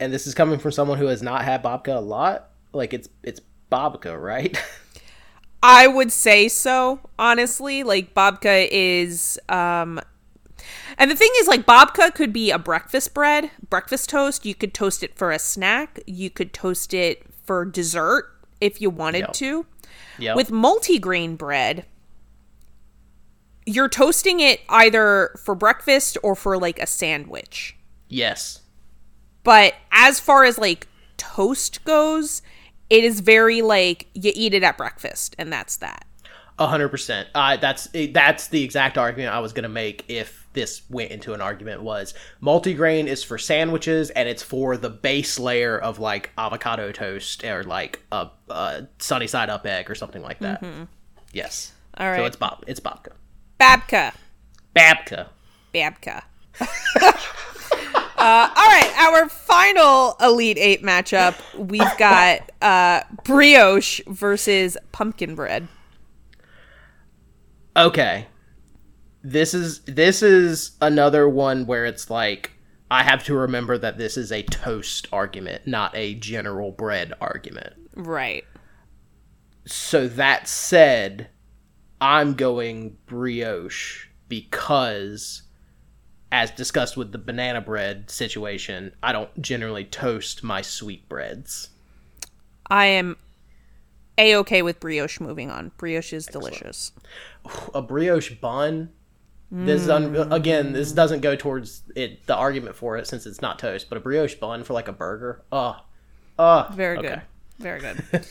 and this is coming from someone who has not had babka a lot. Like it's it's babka, right? I would say so, honestly. Like babka is um and the thing is like babka could be a breakfast bread, breakfast toast. You could toast it for a snack. You could toast it for dessert if you wanted Yep. to. Yep. With multigrain bread, you're toasting it either for breakfast or for like a sandwich. yes. But as far as like toast goes, it is very like you eat it at breakfast and that's that. A hundred percent. Uh, that's that's the exact argument I was gonna make if this went into an argument. Was multigrain is for sandwiches and it's for the base layer of like avocado toast or like a, a sunny side up egg or something like that. Yes. Mm-hmm. All So it's bob. It's babka. Babka. Babka. Babka. uh, all right, our final Elite Eight matchup, we've got uh, brioche versus pumpkin bread. Okay. This is this is another one where it's like I have to remember that this is a toast argument, not a general bread argument. Right. So that said, I'm going brioche because as discussed with the banana bread situation, I don't generally toast my sweet breads. I am a okay with brioche. Moving on, brioche is delicious. a brioche bun. This is un- again, this doesn't go towards it the argument for it since it's not toast, but a brioche bun for like a burger. Oh, oh, Very okay. good. Very good.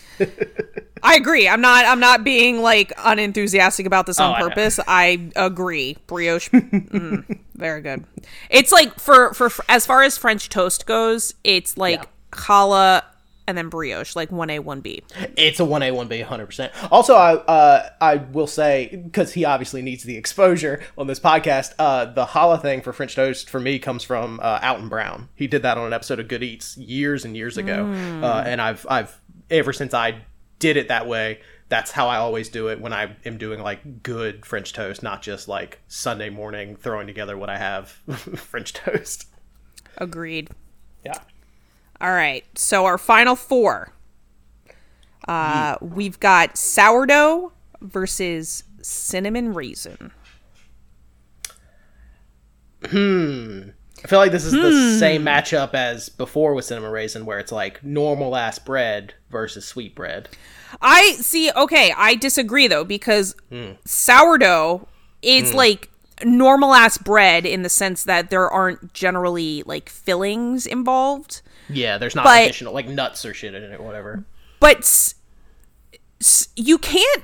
I agree. I'm not. I'm not being like unenthusiastic about this on Oh, I purpose. I, agree. Brioche, mm, very good. It's like for, for for as far as French toast goes, it's like Yeah. challah and then brioche, like one A, one B. It's a one A one B, hundred percent. Also, I uh, I will say because he obviously needs the exposure on this podcast. Uh, the challah thing for French toast for me comes from uh, Alton Brown. He did that on an episode of Good Eats years and years ago, uh, and I've I've ever since I did it that way. That's how I always do it when I am doing like good French toast, not just like Sunday morning throwing together what I have French toast. Agreed. Yeah. All right. So our final four. Uh, we've got sourdough versus cinnamon raisin. Hmm. I feel like this is the same matchup as before with cinnamon raisin, where it's like normal ass bread versus sweet bread. I see. Okay, I disagree though because sourdough is like normal ass bread in the sense that there aren't generally like fillings involved, Yeah, there's not But- additional like nuts or shit in it or whatever. but s- s- you can't.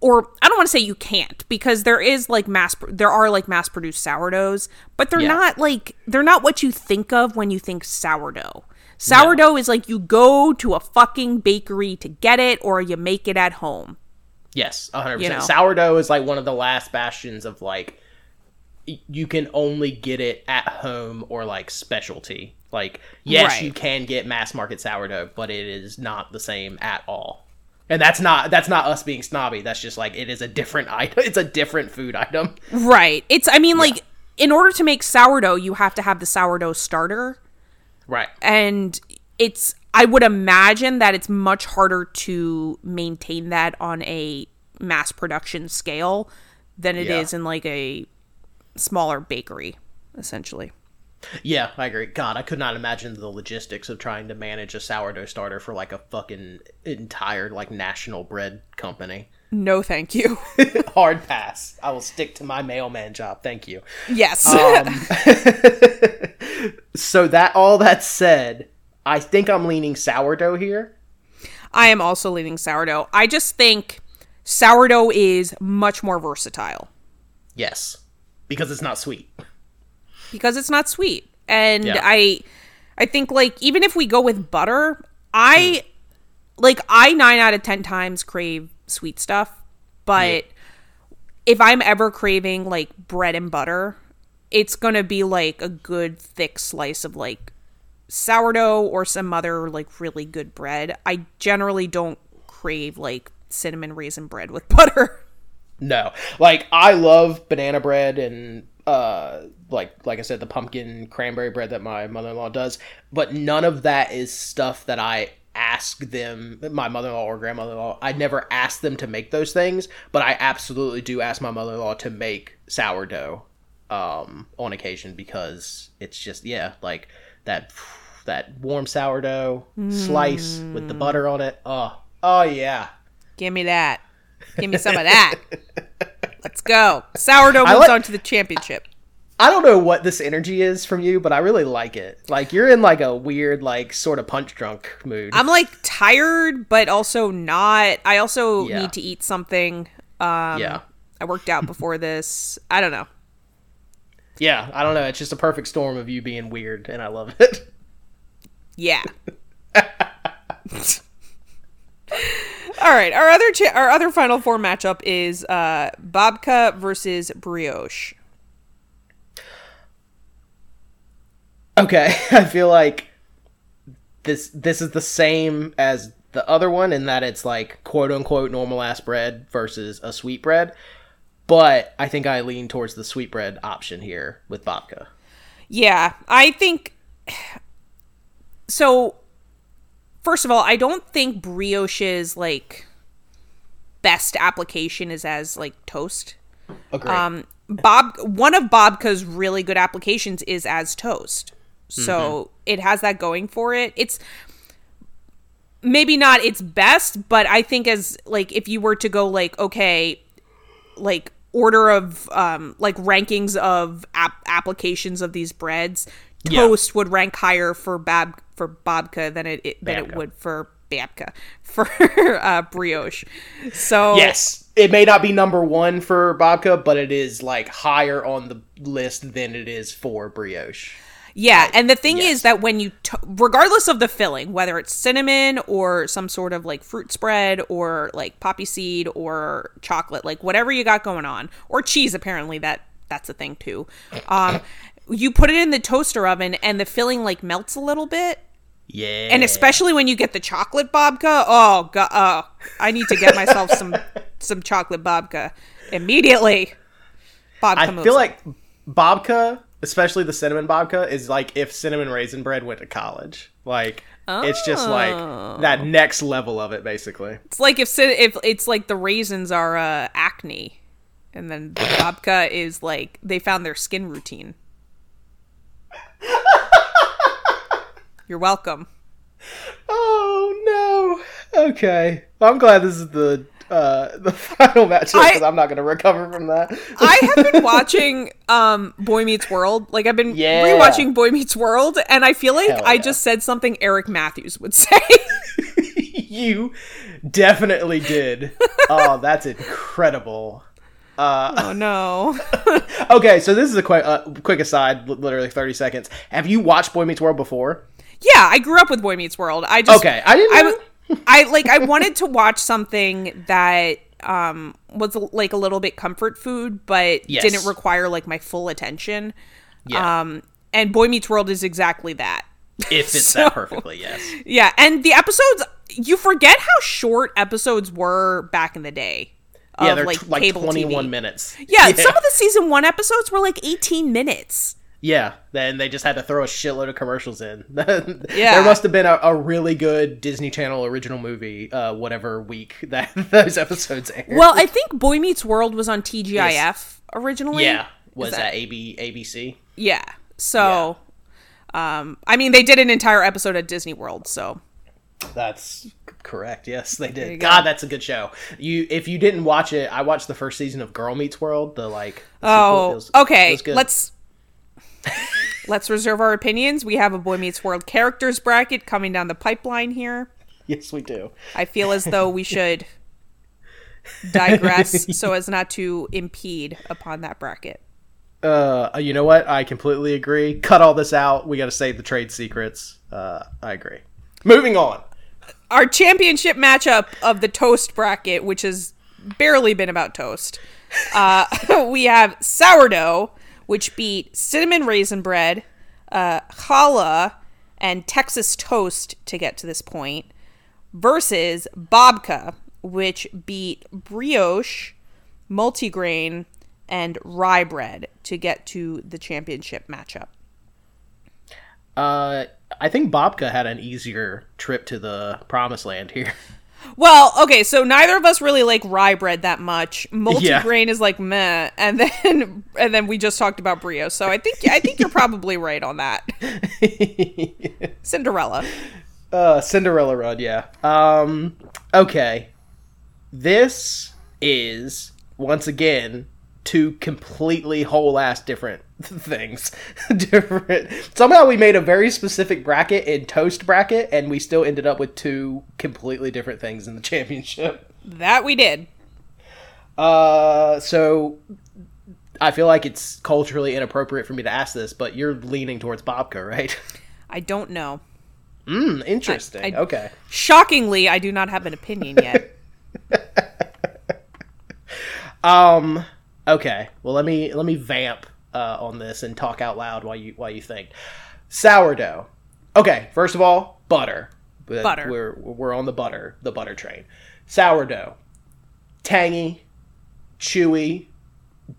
Or I don't want to say you can't because there is like mass there are like mass produced sourdoughs, but they're Yeah. not like they're not what you think of when you think sourdough. Sourdough is like you go to a fucking bakery to get it or you make it at home. Yes, 100%. You know. Sourdough is like one of the last bastions of like you can only get it at home or like specialty. Like yes, Right. you can get mass market sourdough, but it is not the same at all. And that's not that's not us being snobby. That's just like it is a different item. It's a different food item. Right. It's I mean like in order to make sourdough, you have to have the sourdough starter Right. and it's I would imagine that it's much harder to maintain that on a mass production scale than it is Yeah. in like a smaller bakery essentially. Yeah, I agree. God, I could not imagine the logistics of trying to manage a sourdough starter for like a fucking entire like national bread company. No, thank you. Hard pass. I will stick to my mailman job. Thank you. yes. Um, so that all that said, I think I'm leaning sourdough here. I am also leaning sourdough. I just think sourdough is much more versatile. Yes, because it's not sweet. Because it's not sweet. And Yeah. I I think like even if we go with butter, I hmm. like I 9 out of 10 times crave sweet stuff, but if I'm ever craving like bread and butter, it's going to be like a good thick slice of like sourdough or some other like really good bread. I generally don't crave like cinnamon raisin bread with butter. No, like I love banana bread and uh, like like I said, the pumpkin cranberry bread that my mother in law does. But none of that is stuff that I ask them, my mother in law or grandmother in law, I'd never ask them to make those things, but I absolutely do ask my mother in law to make sourdough um, on occasion because it's just, yeah, like that that warm sourdough slice with the butter on it. Oh, oh yeah. Give me that. Give me some of that. Let's go. Sourdough moves like- on to the championship. I don't know what this energy is from you, but I really like it. Like you're in like a weird, like sort of punch drunk mood. I'm like tired, but also not. I also Yeah. need to eat something. Um, yeah, I worked out before this. I don't know. yeah. I don't know. It's just a perfect storm of you being weird, and I love it. Yeah. All right, our other cha- our other final four matchup is uh, Babka versus Brioche. Okay, I feel like this this is the same as the other one in that it's like quote unquote normal ass bread versus a sweet bread. But I think I lean towards the sweet bread option here with babka. Yeah, I think so. First of all, I don't think brioche's like best application is as like toast. Agree. Um, Bob, one of Babka's really good applications is as toast. So it has that going for it. It's maybe not its best, but I think as like if you were to go like okay, like order of um like rankings of ap- applications of these breads, Yeah. toast would rank higher for Bab for Babka than it, it than it would for Babka for uh, brioche. So yes, it may not be number one for babka, but it is like higher on the list than it is for brioche. Yeah, and the thing yes. is that when you, to- regardless of the filling, whether it's cinnamon or some sort of like fruit spread or like poppy seed or chocolate, like whatever you got going on, or cheese, apparently that that's a thing too. Um, you put it in the toaster oven and the filling like melts a little bit, Yeah, and especially when you get the chocolate babka. Oh god, oh, I need to get myself some some chocolate babka immediately. Babka I feel on. like babka, especially the cinnamon babka, is like if cinnamon raisin bread went to college. Like it's just like Oh. that next level of it, basically. It's like if if it's like the raisins are uh, acne, and then the babka is like they found their skin routine. You're welcome. Oh no. Okay. I'm glad this is the uh the final matchup I- because I'm not gonna recover from that. I have been watching um Boy Meets World. Like I've been Yeah. rewatching Boy Meets World, and I feel like Hell I yeah. just said something Eric Matthews would say. you definitely did. oh, that's incredible. Uh, oh no. okay, so this is a quick, uh, quick aside, literally 30 seconds. Have you watched Boy Meets World before? Yeah, I grew up with Boy Meets World. I just Okay, I didn't I I like I wanted to watch something that um was like a little bit comfort food but Yes. didn't require like my full attention. Yeah. Um and Boy Meets World is exactly that. It fits so- that perfectly, yes. Yeah, and the episodes you forget how short episodes were back in the day. Yeah, of, they're like t- like 21 TV. minutes. Yeah, some of the season 1 episodes were like 18 minutes. Yeah, then they just had to throw a shitload of commercials in. Yeah. There must have been a, a really good Disney Channel original movie, uh, whatever week that those episodes aired. Well, I think Boy Meets World was on TGIF originally. yeah, was that, that- AB ABC? Yeah. So, um, I mean, they did an entire episode at Disney World. So, That's correct. Yes, they did. go. God, that's a good show. You, if you didn't watch it, I watched the first season of Girl Meets World. The like. the sequel. It oh, was- it okay. was good. Let's let's reserve our opinions. We have a Boy Meets World characters bracket coming down the pipeline here. Yes, we do. I feel as though we should digress so as not to impede upon that bracket. Uh, you know what? I completely agree. Cut all this out. We got to save the trade secrets. Uh, I agree. Moving on. Our championship matchup of the toast bracket, which has barely been about toast. Uh, we have sourdough, which beat cinnamon raisin bread, uh, challah, and Texas toast to get to this point, versus babka, which beat brioche, multigrain, and rye bread to get to the championship matchup. Uh, I think Babka had an easier trip to the promised land here. Well, okay, so neither of us really like rye bread that much. Multigrain is like meh, and then and then we just talked about brio. So I think I think you're probably right on that. Cinderella. Uh, Cinderella Run, yeah. Um, okay. This is once again two completely whole ass different things. different. Somehow we made a very specific bracket in toast bracket, and we still ended up with two completely different things in the championship. That we did. Uh, so I feel like it's culturally inappropriate for me to ask this, but you're leaning towards Babka, right? I don't know. Hmm, interesting. I- I- okay. Shockingly, I do not have an opinion yet. Um. Okay. Well, let me let me vamp uh, on this and talk out loud while you while you think. Sourdough. Okay. First of all, butter. Butter. We're we're on the butter the butter train. Sourdough. Tangy, chewy,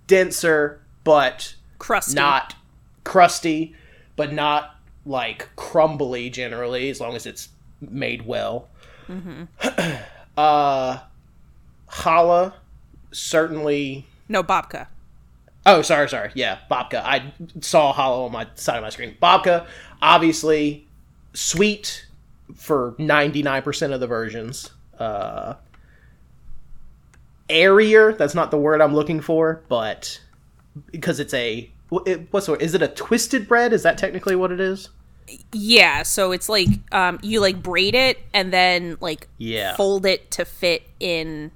denser, but Crusty. not crusty, but not like crumbly generally, as long as it's made well. Mm-hmm. uh, challah, certainly. No, babka. Oh, sorry, sorry. Yeah, babka. I saw challah on my side of my screen. Babka, obviously, sweet for ninety nine percent of the versions. Uh, airier. That's not the word I'm looking for, but because it's a it, what's the word? Is it a twisted bread? Is that technically what it is? Yeah, so it's like um you like braid it and then like Yeah. fold it to fit in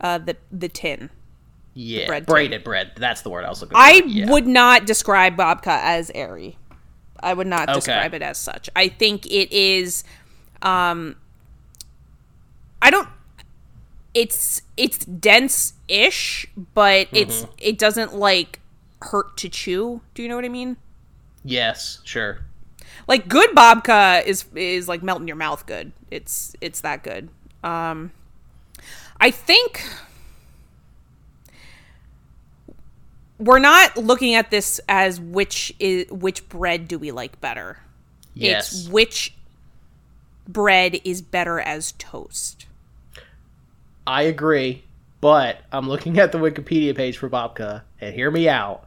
uh the the tin. Yeah, bread braided bread. That's the word I was looking for. I yeah. would not describe babka as airy. I would not Okay. describe it as such. I think it is um I don't it's it's dense-ish, but it's Mm-hmm. it doesn't like hurt to chew. Do you know what I mean? Yes, sure. Like good babka is is like melt in your mouth good. It's it's that good. Um I think we're not looking at this as which is which bread do we like better. Yes. It's which bread is better as toast. I agree, but I'm looking at the Wikipedia page for babka, and hear me out.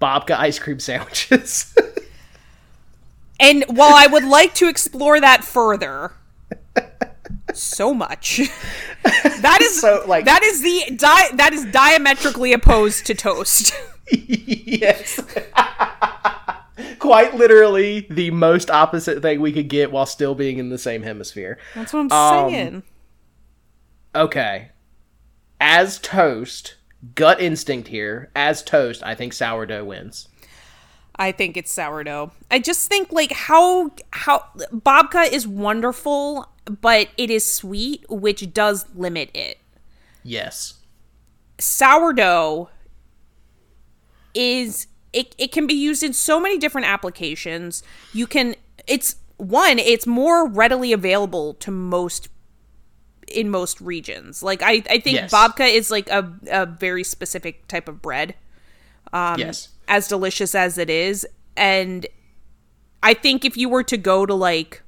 Babka ice cream sandwiches. And while I would like to explore that further, so much. That is So, like- that is the di- that is diametrically opposed to toast. yes. Quite literally the most opposite thing we could get while still being in the same hemisphere. That's what I'm Um, saying. Okay. As toast, gut instinct here, as toast, I think sourdough wins. I think it's sourdough. I just think like how how babka is wonderful, but it is sweet, which does limit it. Yes. sourdough is it, it can be used in so many different applications you can it's one it's more readily available to most in most regions like i i think Yes. babka is like a, a very specific type of bread Um, yes. as delicious as it is and i think if you were to go to like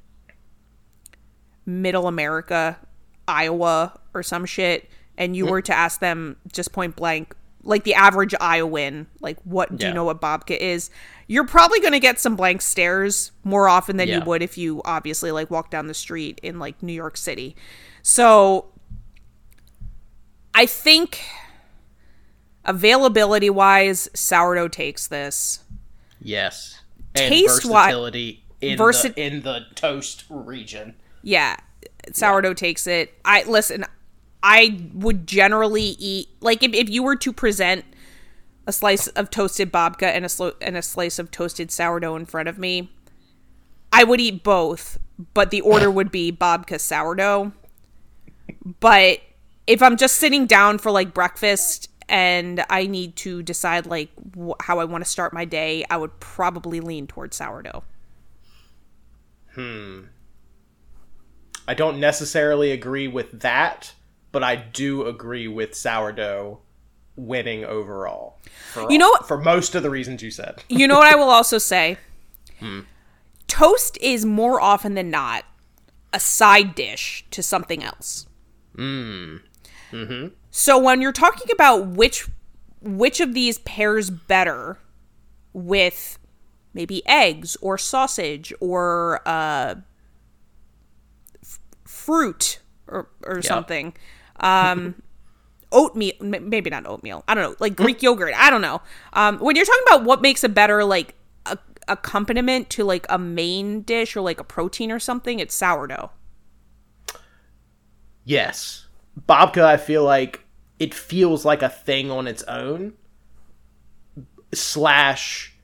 middle america iowa or some shit and you were to ask them just point blank like the average iowan like what do Yeah. you know what babka is you're probably going to get some blank stares more often than you would if you obviously like walk down the street in like new york city so i think availability wise sourdough takes this Yes. And Taste-wi- versatility in, versi- the, in the toast region. yeah sourdough takes it i listen i would generally eat like if, if you were to present a slice of toasted babka and a slo- and a slice of toasted sourdough in front of me i would eat both but the order would be babka sourdough but if i'm just sitting down for like breakfast and i need to decide like wh- how i want to start my day i would probably lean towards sourdough Hmm. I don't necessarily agree with that, but I do agree with sourdough winning overall. For You know all- for most of the reasons you said. You know what I will also say? toast is more often than not a side dish to something else. Mm. Mm-hmm. So when you're talking about which which of these pairs better with maybe eggs or sausage or uh, f- fruit or or something, um, oatmeal maybe not oatmeal. I don't know, like Greek yogurt. I don't know. Um, when you're talking about what makes a better like a- accompaniment to like a main dish or like a protein or something, it's sourdough. Yes. Babka, I feel like it feels like a thing on its own. Slash.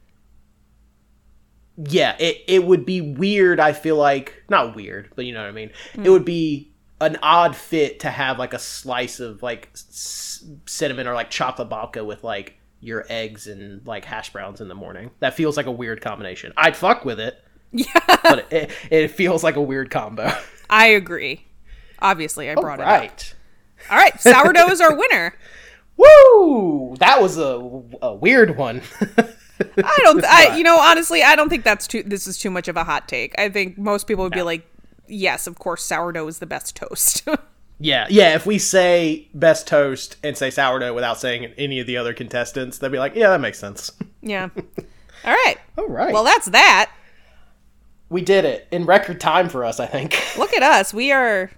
Yeah, it, it would be weird, I feel like. Not weird, but you know what I mean. It would be an odd fit to have like a slice of like s- cinnamon or like chocolate babka with like your eggs and like hash browns in the morning. That feels like a weird combination. I'd fuck with it, Yeah, but it, it feels like a weird combo. I agree. Obviously, I brought it up. All right, sourdough is our winner. Woo! That was a, a weird one. I don't. I you know honestly, I don't think that's too. This is too much of a hot take. I think most people would be like, yes, of course, sourdough is the best toast. yeah, yeah. If we say best toast and say sourdough without saying any of the other contestants, they'd be like, yeah, that makes sense. yeah. All right. All right. Well, that's that. we did it in record time for us, I think. Look at us. We are.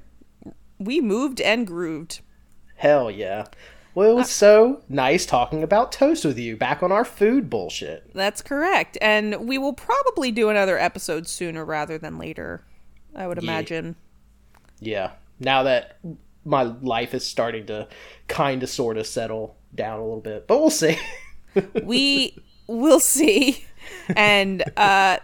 We moved and grooved. Hell yeah. Well, it was so nice talking about toast with you back on our food bullshit. That's correct. And we will probably do another episode sooner rather than later. I would imagine. Yeah. Now that my life is starting to kind of sort of settle down a little bit, but we'll see. we will see and uh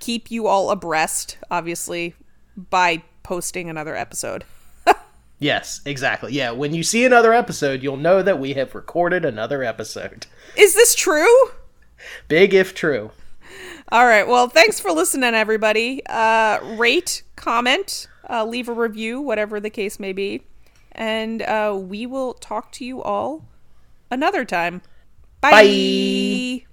keep you all abreast obviously by posting another episode yes, exactly. Yeah, when you see another episode, you'll know that we have recorded another episode. is this true Big if true. All right well thanks for listening everybody uh rate comment uh leave a review whatever the case may be and uh we will talk to you all another time bye. Bye.